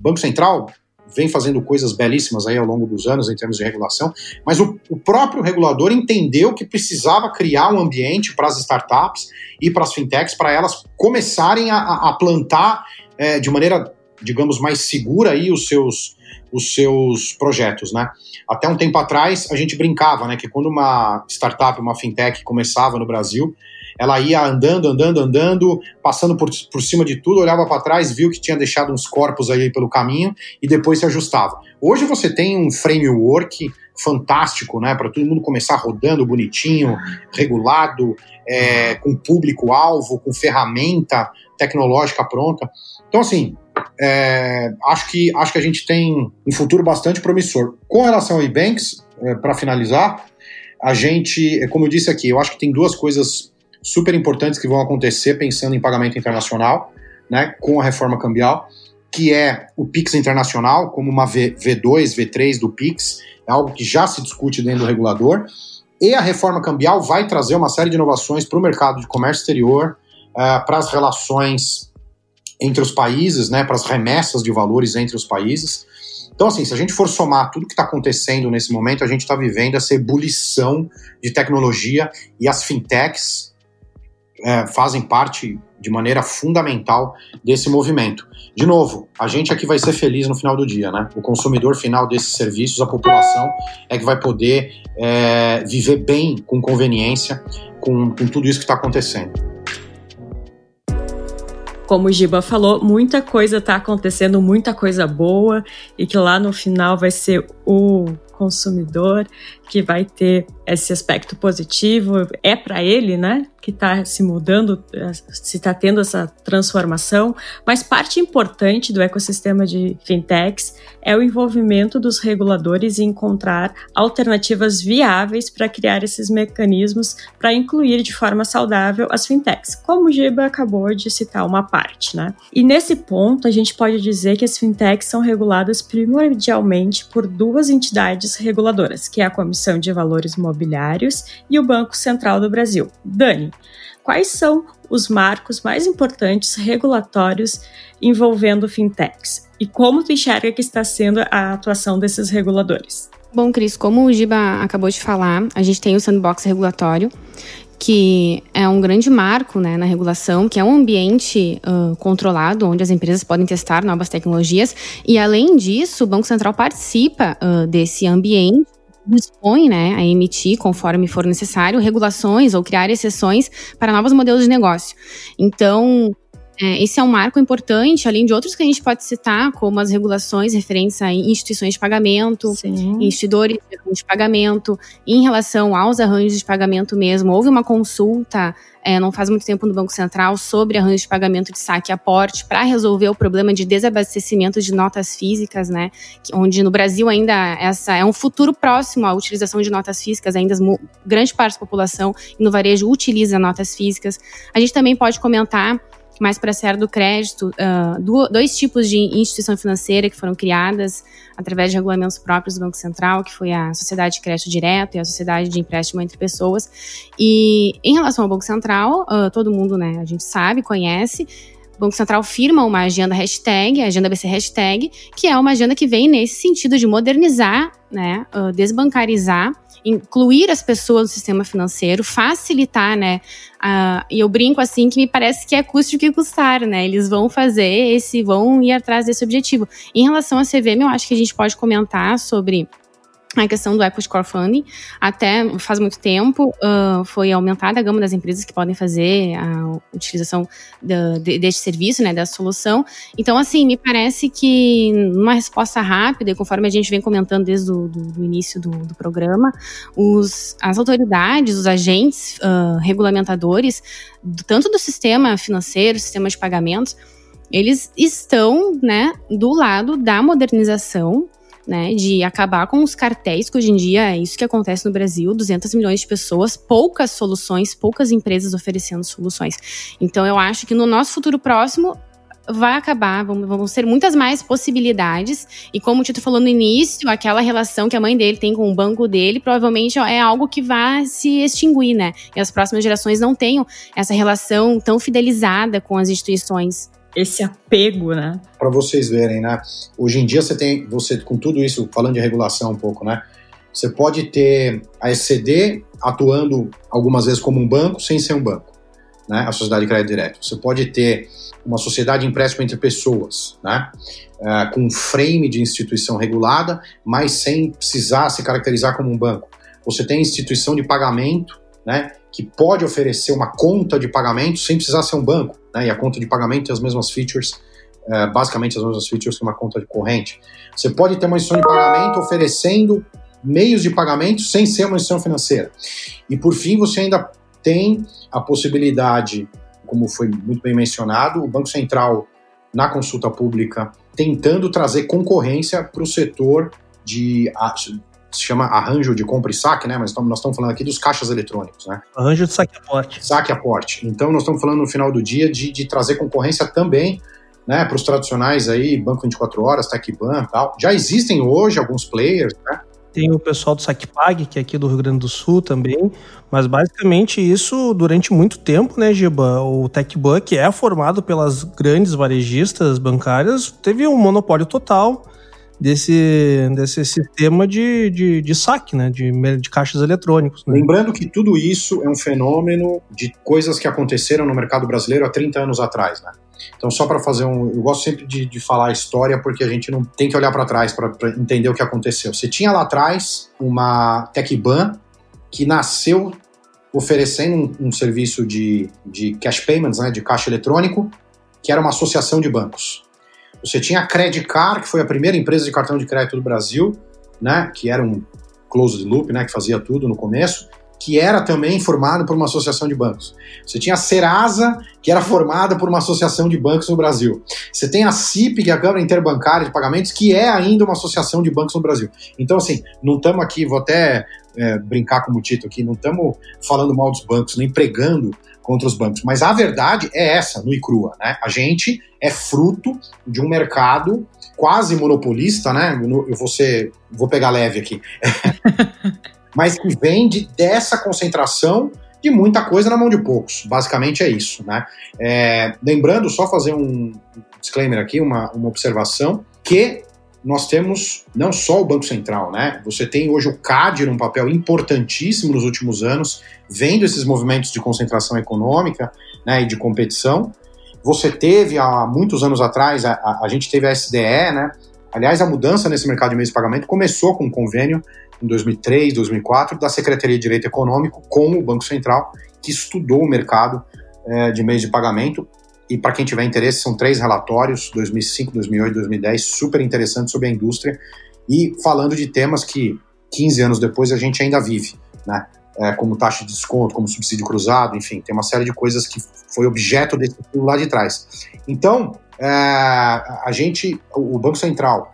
Banco Central vem fazendo coisas belíssimas aí ao longo dos anos em termos de regulação, mas o, o próprio regulador entendeu que precisava criar um ambiente para as startups e para as fintechs, para elas começarem a, a plantar é, de maneira, digamos, mais segura aí os seus, os seus projetos, né? Até um tempo atrás a gente brincava, né, que quando uma startup, uma fintech começava no Brasil, ela ia andando, andando, andando, passando por, por cima de tudo, olhava para trás, viu que tinha deixado uns corpos aí pelo caminho e depois se ajustava. Hoje você tem um framework fantástico, né, para todo mundo começar rodando bonitinho, regulado, é, com público-alvo, com ferramenta tecnológica pronta. Então, assim, é, acho, que, acho que a gente tem um futuro bastante promissor. Com relação ao e-banks, é, para finalizar, a gente, como eu disse aqui, eu acho que tem duas coisas super importantes que vão acontecer pensando em pagamento internacional, né, com a reforma cambial, que é o PIX internacional, como uma v, V2, V3 do PIX, é algo que já se discute dentro do regulador, e a reforma cambial vai trazer uma série de inovações para o mercado de comércio exterior, uh, para as relações entre os países, né, para as remessas de valores entre os países. Então, assim, se a gente for somar tudo que está acontecendo nesse momento, a gente está vivendo essa ebulição de tecnologia e as fintechs é, fazem parte de maneira fundamental desse movimento. De novo, a gente aqui vai ser feliz no final do dia, né? O consumidor final desses serviços, a população, é que vai poder é, viver bem, com conveniência, com, com tudo isso que está acontecendo. como o Giba falou, muita coisa está acontecendo, muita coisa boa, e que lá no final vai ser o consumidor que vai ter esse aspecto positivo. É para ele, né? Que está se mudando, se está tendo essa transformação. Mas parte importante do ecossistema de fintechs é o envolvimento dos reguladores em encontrar alternativas viáveis para criar esses mecanismos para incluir de forma saudável as fintechs, como o Giba acabou de citar uma parte, né? E nesse ponto, a gente pode dizer que as fintechs são reguladas primordialmente por duas entidades reguladoras, que é a Comissão de Valores Mobiliários e o Banco Central do Brasil. Dani, quais são os marcos mais importantes regulatórios envolvendo fintechs e como tu enxerga que está sendo a atuação desses reguladores? Bom, Cris, como o Giba acabou de falar, a gente tem o sandbox regulatório, que é um grande marco né, na regulação, que é um ambiente uh, controlado, onde as empresas podem testar novas tecnologias. E, além disso, o Banco Central participa uh, desse ambiente dispõe né, a emitir, conforme for necessário, regulações ou criar exceções para novos modelos de negócio. Então, é, esse é um marco importante, além de outros que a gente pode citar, como as regulações referentes a instituições de pagamento, Sim. instituidores de pagamento, em relação aos arranjos de pagamento mesmo. Houve uma consulta é, não faz muito tempo no Banco Central sobre arranjo de pagamento de saque e aporte para resolver o problema de desabastecimento de notas físicas, né? Onde no Brasil ainda essa é um futuro próximo à utilização de notas físicas, ainda grande parte da população no varejo utiliza notas físicas. A gente também pode comentar mais para a do crédito, uh, dois tipos de instituição financeira que foram criadas através de regulamentos próprios do Banco Central, que foi a Sociedade de Crédito Direto e a Sociedade de Empréstimo entre Pessoas. E em relação ao Banco Central, uh, todo mundo, né, a gente sabe, conhece, o Banco Central firma uma agenda hashtag, a agenda BC hashtag, que é uma agenda que vem nesse sentido de modernizar, né, desbancarizar incluir as pessoas no sistema financeiro, facilitar, né? Uh, e eu brinco assim que me parece que é custo que custar, né? Eles vão fazer esse, vão ir atrás desse objetivo. Em relação à CVM, eu acho que a gente pode comentar sobre a questão do equity crowdfunding. Até faz muito tempo uh, foi aumentada a gama das empresas que podem fazer a utilização de, deste serviço, né, dessa solução. Então, assim, me parece que numa resposta rápida, e conforme a gente vem comentando desde o do, do início do, do, programa, os, as autoridades, os agentes uh, regulamentadores, tanto do sistema financeiro, sistema de pagamentos, eles estão, né, do lado da modernização né, de acabar com os cartéis, que hoje em dia é isso que acontece no Brasil, 200 milhões de pessoas, poucas soluções, poucas empresas oferecendo soluções. Então eu acho que no nosso futuro próximo vai acabar, vão, vão ser muitas mais possibilidades. E como o Tito falou no início, aquela relação que a mãe dele tem com o banco dele, provavelmente é algo que vai se extinguir, né? E as próximas gerações não tenham essa relação tão fidelizada com as instituições esse apego, né? Para vocês verem, né? Hoje em dia você tem, você com tudo isso, falando de regulação um pouco, né? Você pode ter a SCD atuando algumas vezes como um banco sem ser um banco, né? A sociedade de crédito direto. Você pode ter uma sociedade de empréstimo entre pessoas, né? Uh, com um frame de instituição regulada, mas sem precisar se caracterizar como um banco. Você tem instituição de pagamento, né? Que pode oferecer uma conta de pagamento sem precisar ser um banco né? E a conta de pagamento tem as mesmas features, é, basicamente as mesmas features que uma conta de corrente. Você pode ter uma instituição de pagamento oferecendo meios de pagamento sem ser uma instituição financeira. E por fim, você ainda tem a possibilidade, como foi muito bem mencionado, o Banco Central na consulta pública tentando trazer concorrência para o setor de se chama arranjo de compra e saque, né? Mas nós estamos falando aqui dos caixas eletrônicos, né? Arranjo de saque aporte. Saque aporte. Então nós estamos falando no final do dia de, de trazer concorrência também né, para os tradicionais aí, Banco 24 Horas, TecBan e tal. Já existem hoje alguns players, né? Tem o pessoal do SaquePag, que é aqui do Rio Grande do Sul também, mas basicamente isso durante muito tempo, né, Giba? O TecBan, que é formado pelas grandes varejistas bancárias, teve um monopólio total desse, desse sistema de, de, de saque, né? De, de caixas eletrônicos. Né? Lembrando que tudo isso é um fenômeno de coisas que aconteceram no mercado brasileiro há 30 anos atrás, né? Então, só para fazer um. Eu gosto sempre de, de, falar a história, porque a gente não tem que olhar para trás para entender o que aconteceu. Você tinha lá atrás uma TechBan que nasceu oferecendo um, um serviço de, de cash payments, né, de caixa eletrônico, que era uma associação de bancos. Você tinha a Credit Card, que foi a primeira empresa de cartão de crédito do Brasil, né, que era um closed loop, né, que fazia tudo no começo, que era também formado por uma associação de bancos. Você tinha a Serasa, que era formada por uma associação de bancos no Brasil. Você tem a CIP, que é a Câmara Interbancária de Pagamentos, que é ainda uma associação de bancos no Brasil. Então, assim, não estamos aqui, vou até é, brincar com o Tito aqui, não estamos falando mal dos bancos, nem pregando contra os bancos, mas a verdade é essa, no e crua, né? A gente é fruto de um mercado quase monopolista, né? Eu vou, ser, vou pegar leve aqui. <laughs> mas que vem de, dessa concentração de muita coisa na mão de poucos. Basicamente é isso, né? É, lembrando, só fazer um disclaimer aqui, uma, uma observação, que nós temos não só o Banco Central, né? Você tem hoje o CAD num papel importantíssimo nos últimos anos, vendo esses movimentos de concentração econômica né, e de competição. Você teve há muitos anos atrás, a, a, a gente teve a SDE, né? Aliás, a mudança nesse mercado de meios de pagamento começou com um convênio em 2003, 2004, da Secretaria de Direito Econômico com o Banco Central, que estudou o mercado é, de meios de pagamento. E para quem tiver interesse, são três relatórios, 2005, 2008, 2010, super interessantes sobre a indústria e falando de temas que 15 anos depois a gente ainda vive, né? É, como taxa de desconto, como subsídio cruzado, enfim, tem uma série de coisas que foi objeto desse estudo lá de trás. Então, é, a gente, o Banco Central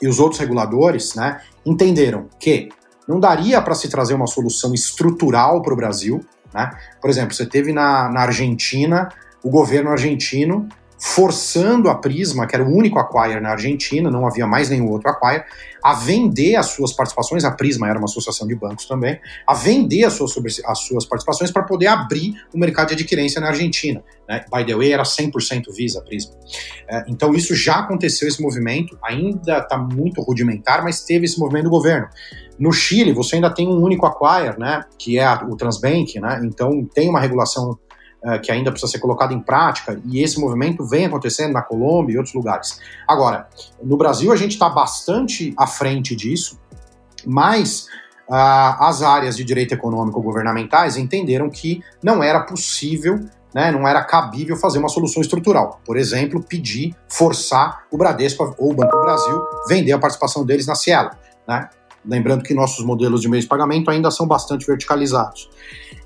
e os outros reguladores, né, entenderam que não daria para se trazer uma solução estrutural para o Brasil. Né? Por exemplo, você teve na, na Argentina o governo argentino forçando a Prisma, que era o único acquire na Argentina, não havia mais nenhum outro acquire, a vender as suas participações, a Prisma era uma associação de bancos também, a vender as suas, as suas participações para poder abrir o mercado de adquirência na Argentina. Né? By the way, era 100% Visa, Prisma. É, então isso já aconteceu, esse movimento, ainda está muito rudimentar, mas teve esse movimento do governo. No Chile, você ainda tem um único acquire, né, que é o Transbank, né, então tem uma regulação que ainda precisa ser colocada em prática, e esse movimento vem acontecendo na Colômbia e outros lugares. Agora, no Brasil a gente está bastante à frente disso, mas uh, as áreas de direito econômico governamentais entenderam que não era possível né, não era cabível fazer uma solução estrutural. Por exemplo, pedir, forçar o Bradesco ou o Banco do Brasil vender a participação deles na Cielo. Né? Lembrando que nossos modelos de meios de pagamento ainda são bastante verticalizados.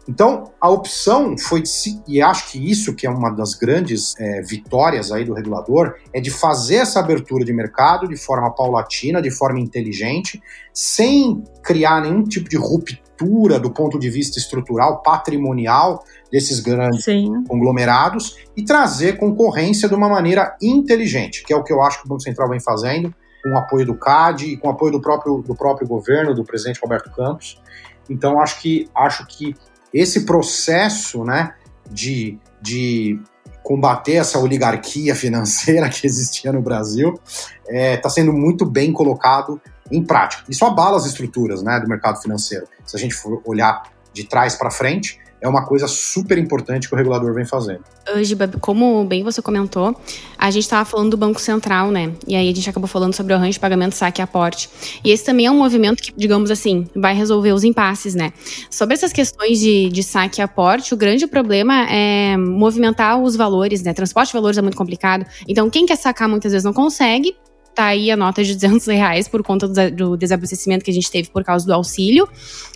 Então, a opção foi, de, e acho que isso que é uma das grandes é, vitórias aí do regulador, é de fazer essa abertura de mercado de forma paulatina, de forma inteligente, sem criar nenhum tipo de ruptura do ponto de vista estrutural, patrimonial desses grandes Sim. conglomerados e trazer concorrência de uma maneira inteligente, que é o que eu acho que o Banco Central vem fazendo, com o apoio do CAD e com o apoio do próprio, do próprio governo, do presidente Roberto Campos. Então, acho que, acho que esse processo né, de, de combater essa oligarquia financeira <laughs> que existia no Brasil está é, tá sendo muito bem colocado em prática. Isso abala as estruturas né, do mercado financeiro. Se a gente for olhar de trás para frente, é uma coisa super importante que o regulador vem fazendo. Giba, como bem você comentou, a gente estava falando do Banco Central, né? E aí a gente acabou falando sobre o arranjo de pagamento saque e aporte. E esse também é um movimento que, digamos assim, vai resolver os impasses, né? Sobre essas questões de, de saque e aporte, o grande problema é movimentar os valores, né? Transporte de valores é muito complicado. Então, quem quer sacar muitas vezes não consegue, tá aí a nota de 200 reais por conta do, desabastecimento que a gente teve por causa do auxílio,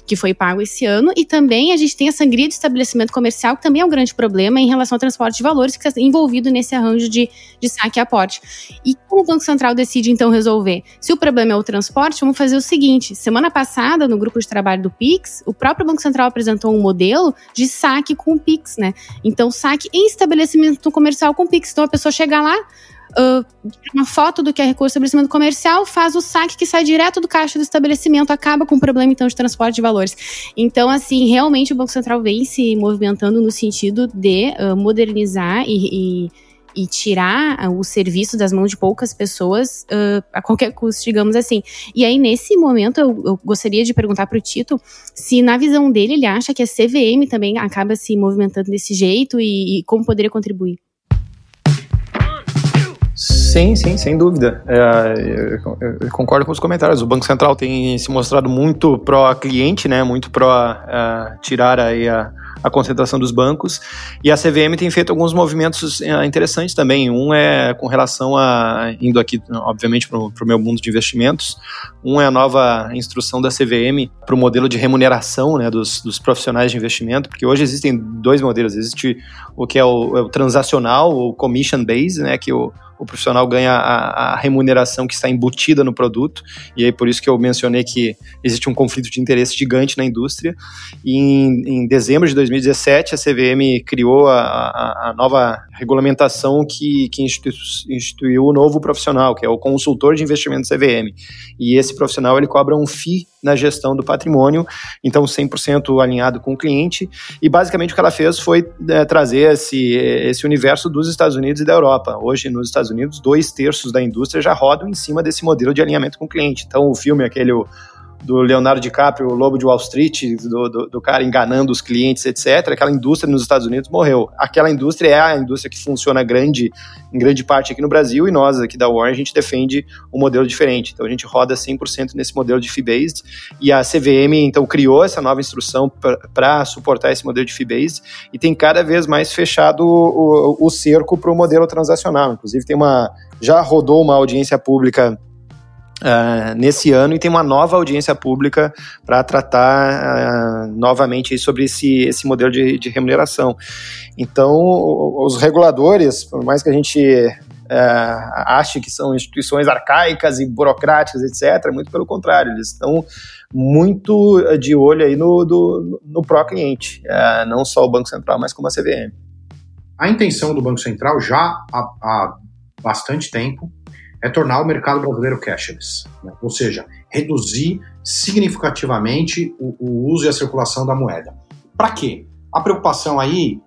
que foi pago esse ano. E também a gente tem a sangria do estabelecimento comercial, que também é um grande problema em relação ao transporte de valores, que está envolvido nesse arranjo de, de saque e aporte. E como o Banco Central decide, então, resolver? Se o problema é o transporte, vamos fazer o seguinte: semana passada, no grupo de trabalho do Pix, o próprio Banco Central apresentou um modelo de saque com o Pix, né? Então, saque em estabelecimento comercial com o Pix. Então, a pessoa chega lá, uh, uma foto do QR Code do estabelecimento comercial, faz o saque que sai direto do caixa do estabelecimento, acaba com o problema então de transporte de valores. Então, assim, realmente o Banco Central vem se movimentando no sentido de uh, modernizar e, e e tirar o serviço das mãos de poucas pessoas uh, a qualquer custo, digamos assim. E aí, nesse momento, eu, eu gostaria de perguntar para o Tito se, na visão dele, ele acha que a CVM também acaba se movimentando desse jeito e, e como poderia contribuir. Sim, sim, sem dúvida. É, eu, eu, concordo com os comentários. O Banco Central tem se mostrado muito pró-cliente, né? Muito pró uh, tirar aí a, a concentração dos bancos. E a CVM tem feito alguns movimentos uh, interessantes também. Um é com relação a, indo aqui, obviamente, para o meu mundo de investimentos, um é a nova instrução da CVM para o modelo de remuneração né, dos, dos, profissionais de investimento, porque hoje existem dois modelos. Existe o que é o, é o transacional, o commission base, né, que o, o profissional ganha a, a, remuneração que está embutida no produto, e aí por isso que eu mencionei que existe um conflito de interesse gigante na indústria. E em, em dezembro de 2017, a CVM criou a, a, a nova regulamentação que, que instituiu o novo profissional, que é o consultor de investimento CVM. E esse profissional ele cobra um FII na gestão do patrimônio, então 100% alinhado com o cliente. E basicamente o que ela fez foi é, trazer esse, esse universo dos Estados Unidos e da Europa. Hoje, nos Estados Unidos, dois terços da indústria já rodam em cima desse modelo de alinhamento com o cliente. Então, o filme, aquele do Leonardo DiCaprio, o Lobo de Wall Street, do, do, do, cara enganando os clientes, etc., aquela indústria nos Estados Unidos morreu. Aquela indústria é a indústria que funciona grande, em grande parte aqui no Brasil, e nós aqui da Warren, a gente defende um modelo diferente. Então a gente roda 100% nesse modelo de fee-based, e a CVM, então, criou essa nova instrução para suportar esse modelo de fee-based, e tem cada vez mais fechado o, o, o cerco para o modelo transacional. Inclusive tem uma, já rodou uma audiência pública Uh, nesse ano e tem uma nova audiência pública para tratar uh, novamente sobre esse, esse modelo de, de, remuneração. Então, os reguladores, por mais que a gente uh, ache que são instituições arcaicas e burocráticas, etc., muito pelo contrário, eles estão muito de olho aí no, do, no pró-cliente, não só o Banco Central, mas como a CVM. A intenção do Banco Central já há, há bastante tempo é tornar o mercado brasileiro cashless, né? ou seja, reduzir significativamente o, o, uso e a circulação da moeda. Para quê? A preocupação aí,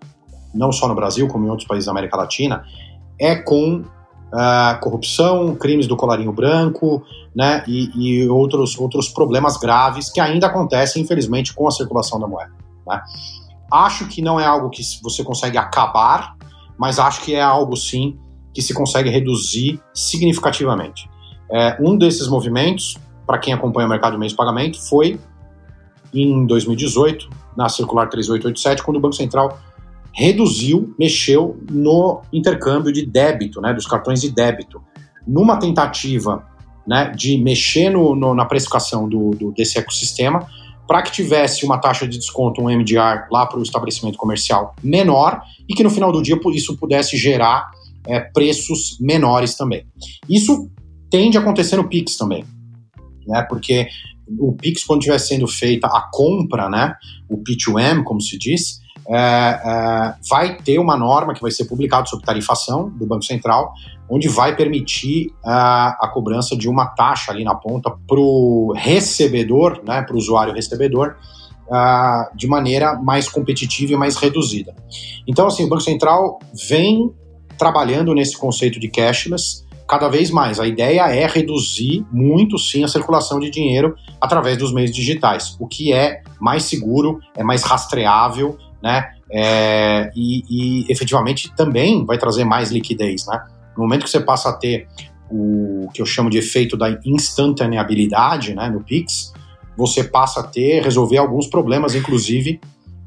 não só no Brasil, como em outros países da América Latina, é com uh, corrupção, crimes do colarinho branco, né, e, e, outros, outros problemas graves que ainda acontecem, infelizmente, com a circulação da moeda. Né? Acho que não é algo que você consegue acabar, mas acho que é algo sim que se consegue reduzir significativamente. É, um desses movimentos, para quem acompanha o mercado de meios de pagamento, foi em 2018, na circular 3887, quando o Banco Central reduziu, mexeu no intercâmbio de débito, né, dos cartões de débito, numa tentativa né, de mexer no, no, na precificação do, do, desse ecossistema para que tivesse uma taxa de desconto, um MDR, lá para o estabelecimento comercial menor e que no final do dia isso pudesse gerar é, preços menores também. Isso tende a acontecer no Pix também, né? Porque o Pix, quando estiver sendo feita a compra, né, o P2M, como se diz, é, é, vai ter uma norma que vai ser publicada sobre tarifação do Banco Central, onde vai permitir a, a cobrança de uma taxa ali na ponta para o recebedor, né, para o usuário recebedor, uh, de maneira mais competitiva e mais reduzida. Então, assim, o Banco Central vem trabalhando nesse conceito de cashless cada vez mais. A ideia é reduzir muito sim a circulação de dinheiro através dos meios digitais, o que é mais seguro, é mais rastreável, né? É, e, e, efetivamente também vai trazer mais liquidez, né? No momento que você passa a ter o que eu chamo de efeito da instantaneabilidade, né, no Pix, você passa a ter resolver alguns problemas, inclusive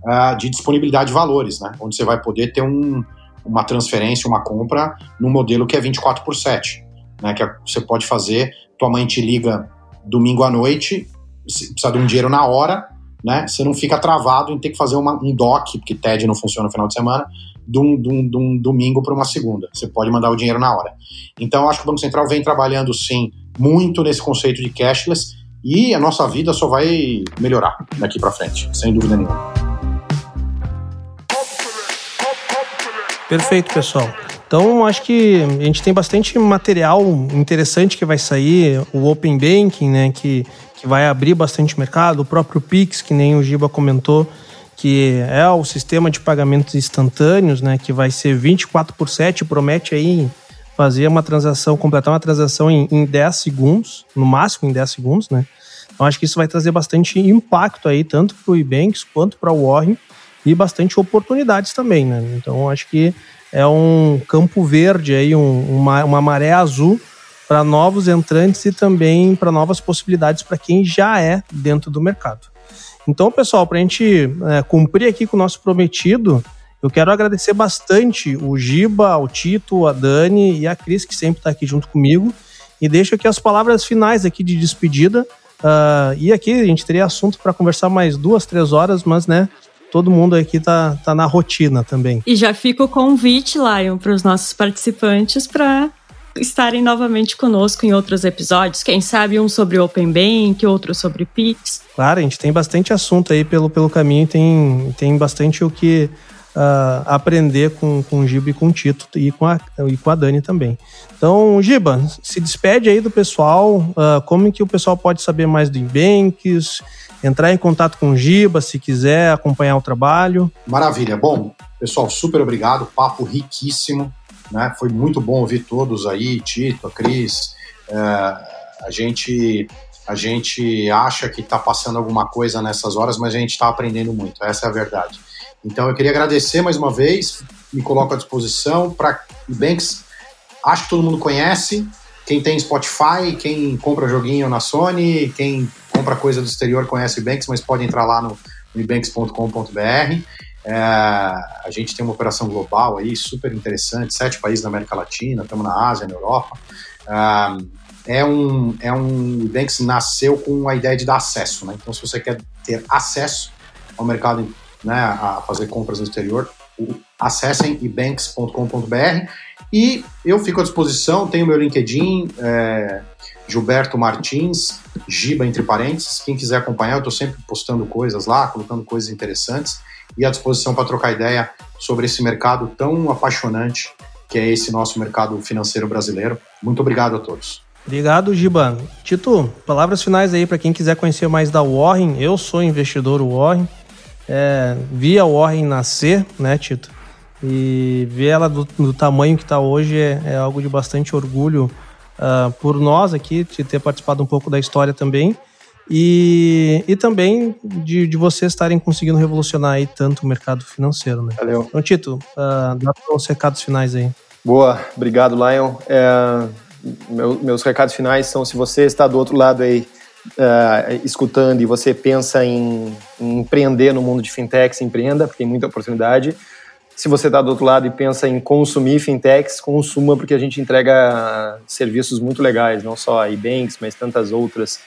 uh, de disponibilidade de valores, né? Onde você vai poder ter um, uma transferência, uma compra no modelo que é 24 por 7, né? Que é, você pode fazer, tua mãe te liga domingo à noite, precisa de um dinheiro na hora, né? Você não fica travado em ter que fazer uma, um DOC, porque TED não funciona no final de semana, de um, de um, de um domingo para uma segunda. Você pode mandar o dinheiro na hora. Então, acho que o Banco Central vem trabalhando, sim, muito nesse conceito de cashless e a nossa vida só vai melhorar daqui para frente, sem dúvida nenhuma. Perfeito, pessoal. Então, acho que a gente tem bastante material interessante que vai sair. O Open Banking, né, que, que vai abrir bastante mercado. O próprio Pix, que nem o Giba comentou, que é o sistema de pagamentos instantâneos, né, que vai ser 24 por 7, promete aí fazer uma transação, completar uma transação em, em 10 segundos, no máximo em 10 segundos, né? Então, acho que isso vai trazer bastante impacto aí, tanto para o Ebanks quanto para o Warren e bastante oportunidades também, né? Então acho que é um campo verde aí, um, uma, uma maré azul para novos entrantes e também para novas possibilidades para quem já é dentro do mercado. Então, pessoal, para a gente é, cumprir aqui com o nosso prometido, eu quero agradecer bastante o Giba, o Tito, a Dani e a Cris, que sempre está aqui junto comigo. E deixo aqui as palavras finais aqui de despedida. Uh, e aqui a gente teria assunto para conversar mais duas, três horas, mas né, todo mundo aqui tá, tá na rotina também. E já fica o convite, Lion, para os nossos participantes para estarem novamente conosco em outros episódios. Quem sabe um sobre Open Bank, outro sobre Pix. Claro, a gente tem bastante assunto aí pelo, pelo caminho, tem, tem bastante o que uh, aprender com, com o Giba e com o Tito e com, a, e com a Dani também. Então, Giba, se despede aí do pessoal, uh, como que o pessoal pode saber mais do Inbanks, entrar em contato com o Giba se quiser acompanhar o trabalho. Maravilha. Bom, pessoal, super obrigado, papo riquíssimo, né? Foi muito bom ouvir todos aí, Tito, a Cris, uh, a gente a gente acha que está passando alguma coisa nessas horas, mas a gente está aprendendo muito, essa é a verdade. Então eu queria agradecer mais uma vez, me coloco à disposição para Banks. Acho que todo mundo conhece. Quem tem Spotify, quem compra joguinho na Sony, quem compra coisa do exterior conhece Banks, mas pode entrar lá no banks.com.br. É, a gente tem uma operação global aí super interessante, sete países na América Latina, estamos na Ásia, na Europa. É, é um, é um o Banks nasceu com a ideia de dar acesso, né? Então, se você quer ter acesso ao mercado né, a fazer compras no exterior, acessem ebanks.com.br e eu fico à disposição, tenho meu LinkedIn, é, Gilberto Martins, Giba entre parênteses, quem quiser acompanhar, eu estou sempre postando coisas lá, colocando coisas interessantes e à disposição para trocar ideia sobre esse mercado tão apaixonante que é esse nosso mercado financeiro brasileiro. Muito obrigado a todos. Obrigado, Giba. Tito, palavras finais aí para quem quiser conhecer mais da Warren. Eu sou investidor Warren é, vi a Warren nascer, né, Tito? E ver ela do, do tamanho que está hoje é, é, algo de bastante orgulho uh, por nós aqui, de ter participado um pouco da história também. E, e também de, de vocês estarem conseguindo revolucionar aí tanto o mercado financeiro, né? Valeu. Então, Tito, uh, dá os recados finais aí. Boa, obrigado, Lion. É, meu, meus recados finais são: se você está do outro lado aí uh, escutando e você pensa em, em, empreender no mundo de fintechs, empreenda, porque tem muita oportunidade. Se você está do outro lado e pensa em consumir fintechs, consuma, porque a gente entrega serviços muito legais, não só a eBanks, mas tantas outras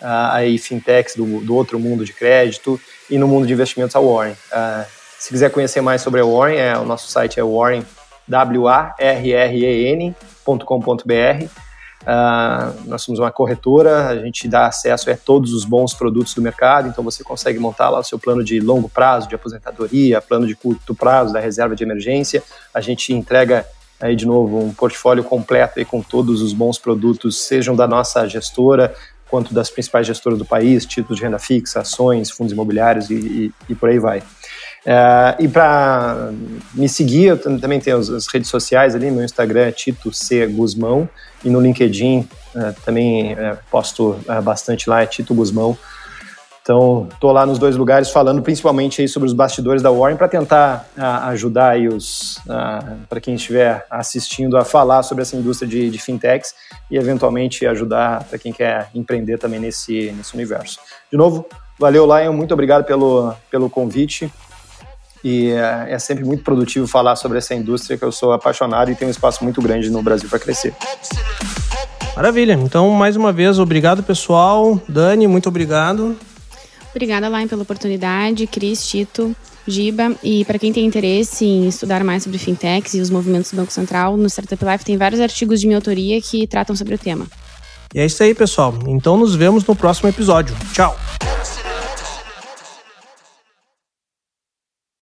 uh, aí fintechs do, do outro mundo de crédito e no mundo de investimentos a Warren. Uh, se quiser conhecer mais sobre a Warren, é, o nosso site é warren, W-A-R-R-E-N.com.br Uh, nós somos uma corretora, a gente dá acesso a todos os bons produtos do mercado, então você consegue montar lá o seu plano de longo prazo, de aposentadoria, plano de curto prazo, da reserva de emergência. A gente entrega aí de novo um portfólio completo aí com todos os bons produtos, sejam da nossa gestora, quanto das principais gestoras do país, títulos de renda fixa, ações, fundos imobiliários e, e, e por aí vai. É, e para me seguir, eu também tenho as, redes sociais ali, meu Instagram é Tito C. Guzmão, e no LinkedIn é, também é, posto é, bastante lá, é Tito Guzmão. Então, estou lá nos dois lugares falando principalmente aí sobre os bastidores da Warren para tentar a, ajudar aí os para quem estiver assistindo a falar sobre essa indústria de, de fintechs e eventualmente ajudar para quem quer empreender também nesse, nesse universo. De novo, valeu Lion, muito obrigado pelo, pelo convite e é, é sempre muito produtivo falar sobre essa indústria que eu sou apaixonado e tem um espaço muito grande no Brasil para crescer. Maravilha. Então, mais uma vez, obrigado, pessoal. Dani, muito obrigado. Obrigada, Lain, pela oportunidade. Cris, Tito, Giba. E para quem tem interesse em estudar mais sobre fintechs e os movimentos do Banco Central, no Startup Life tem vários artigos de minha autoria que tratam sobre o tema. E é isso aí, pessoal. Então, nos vemos no próximo episódio. Tchau!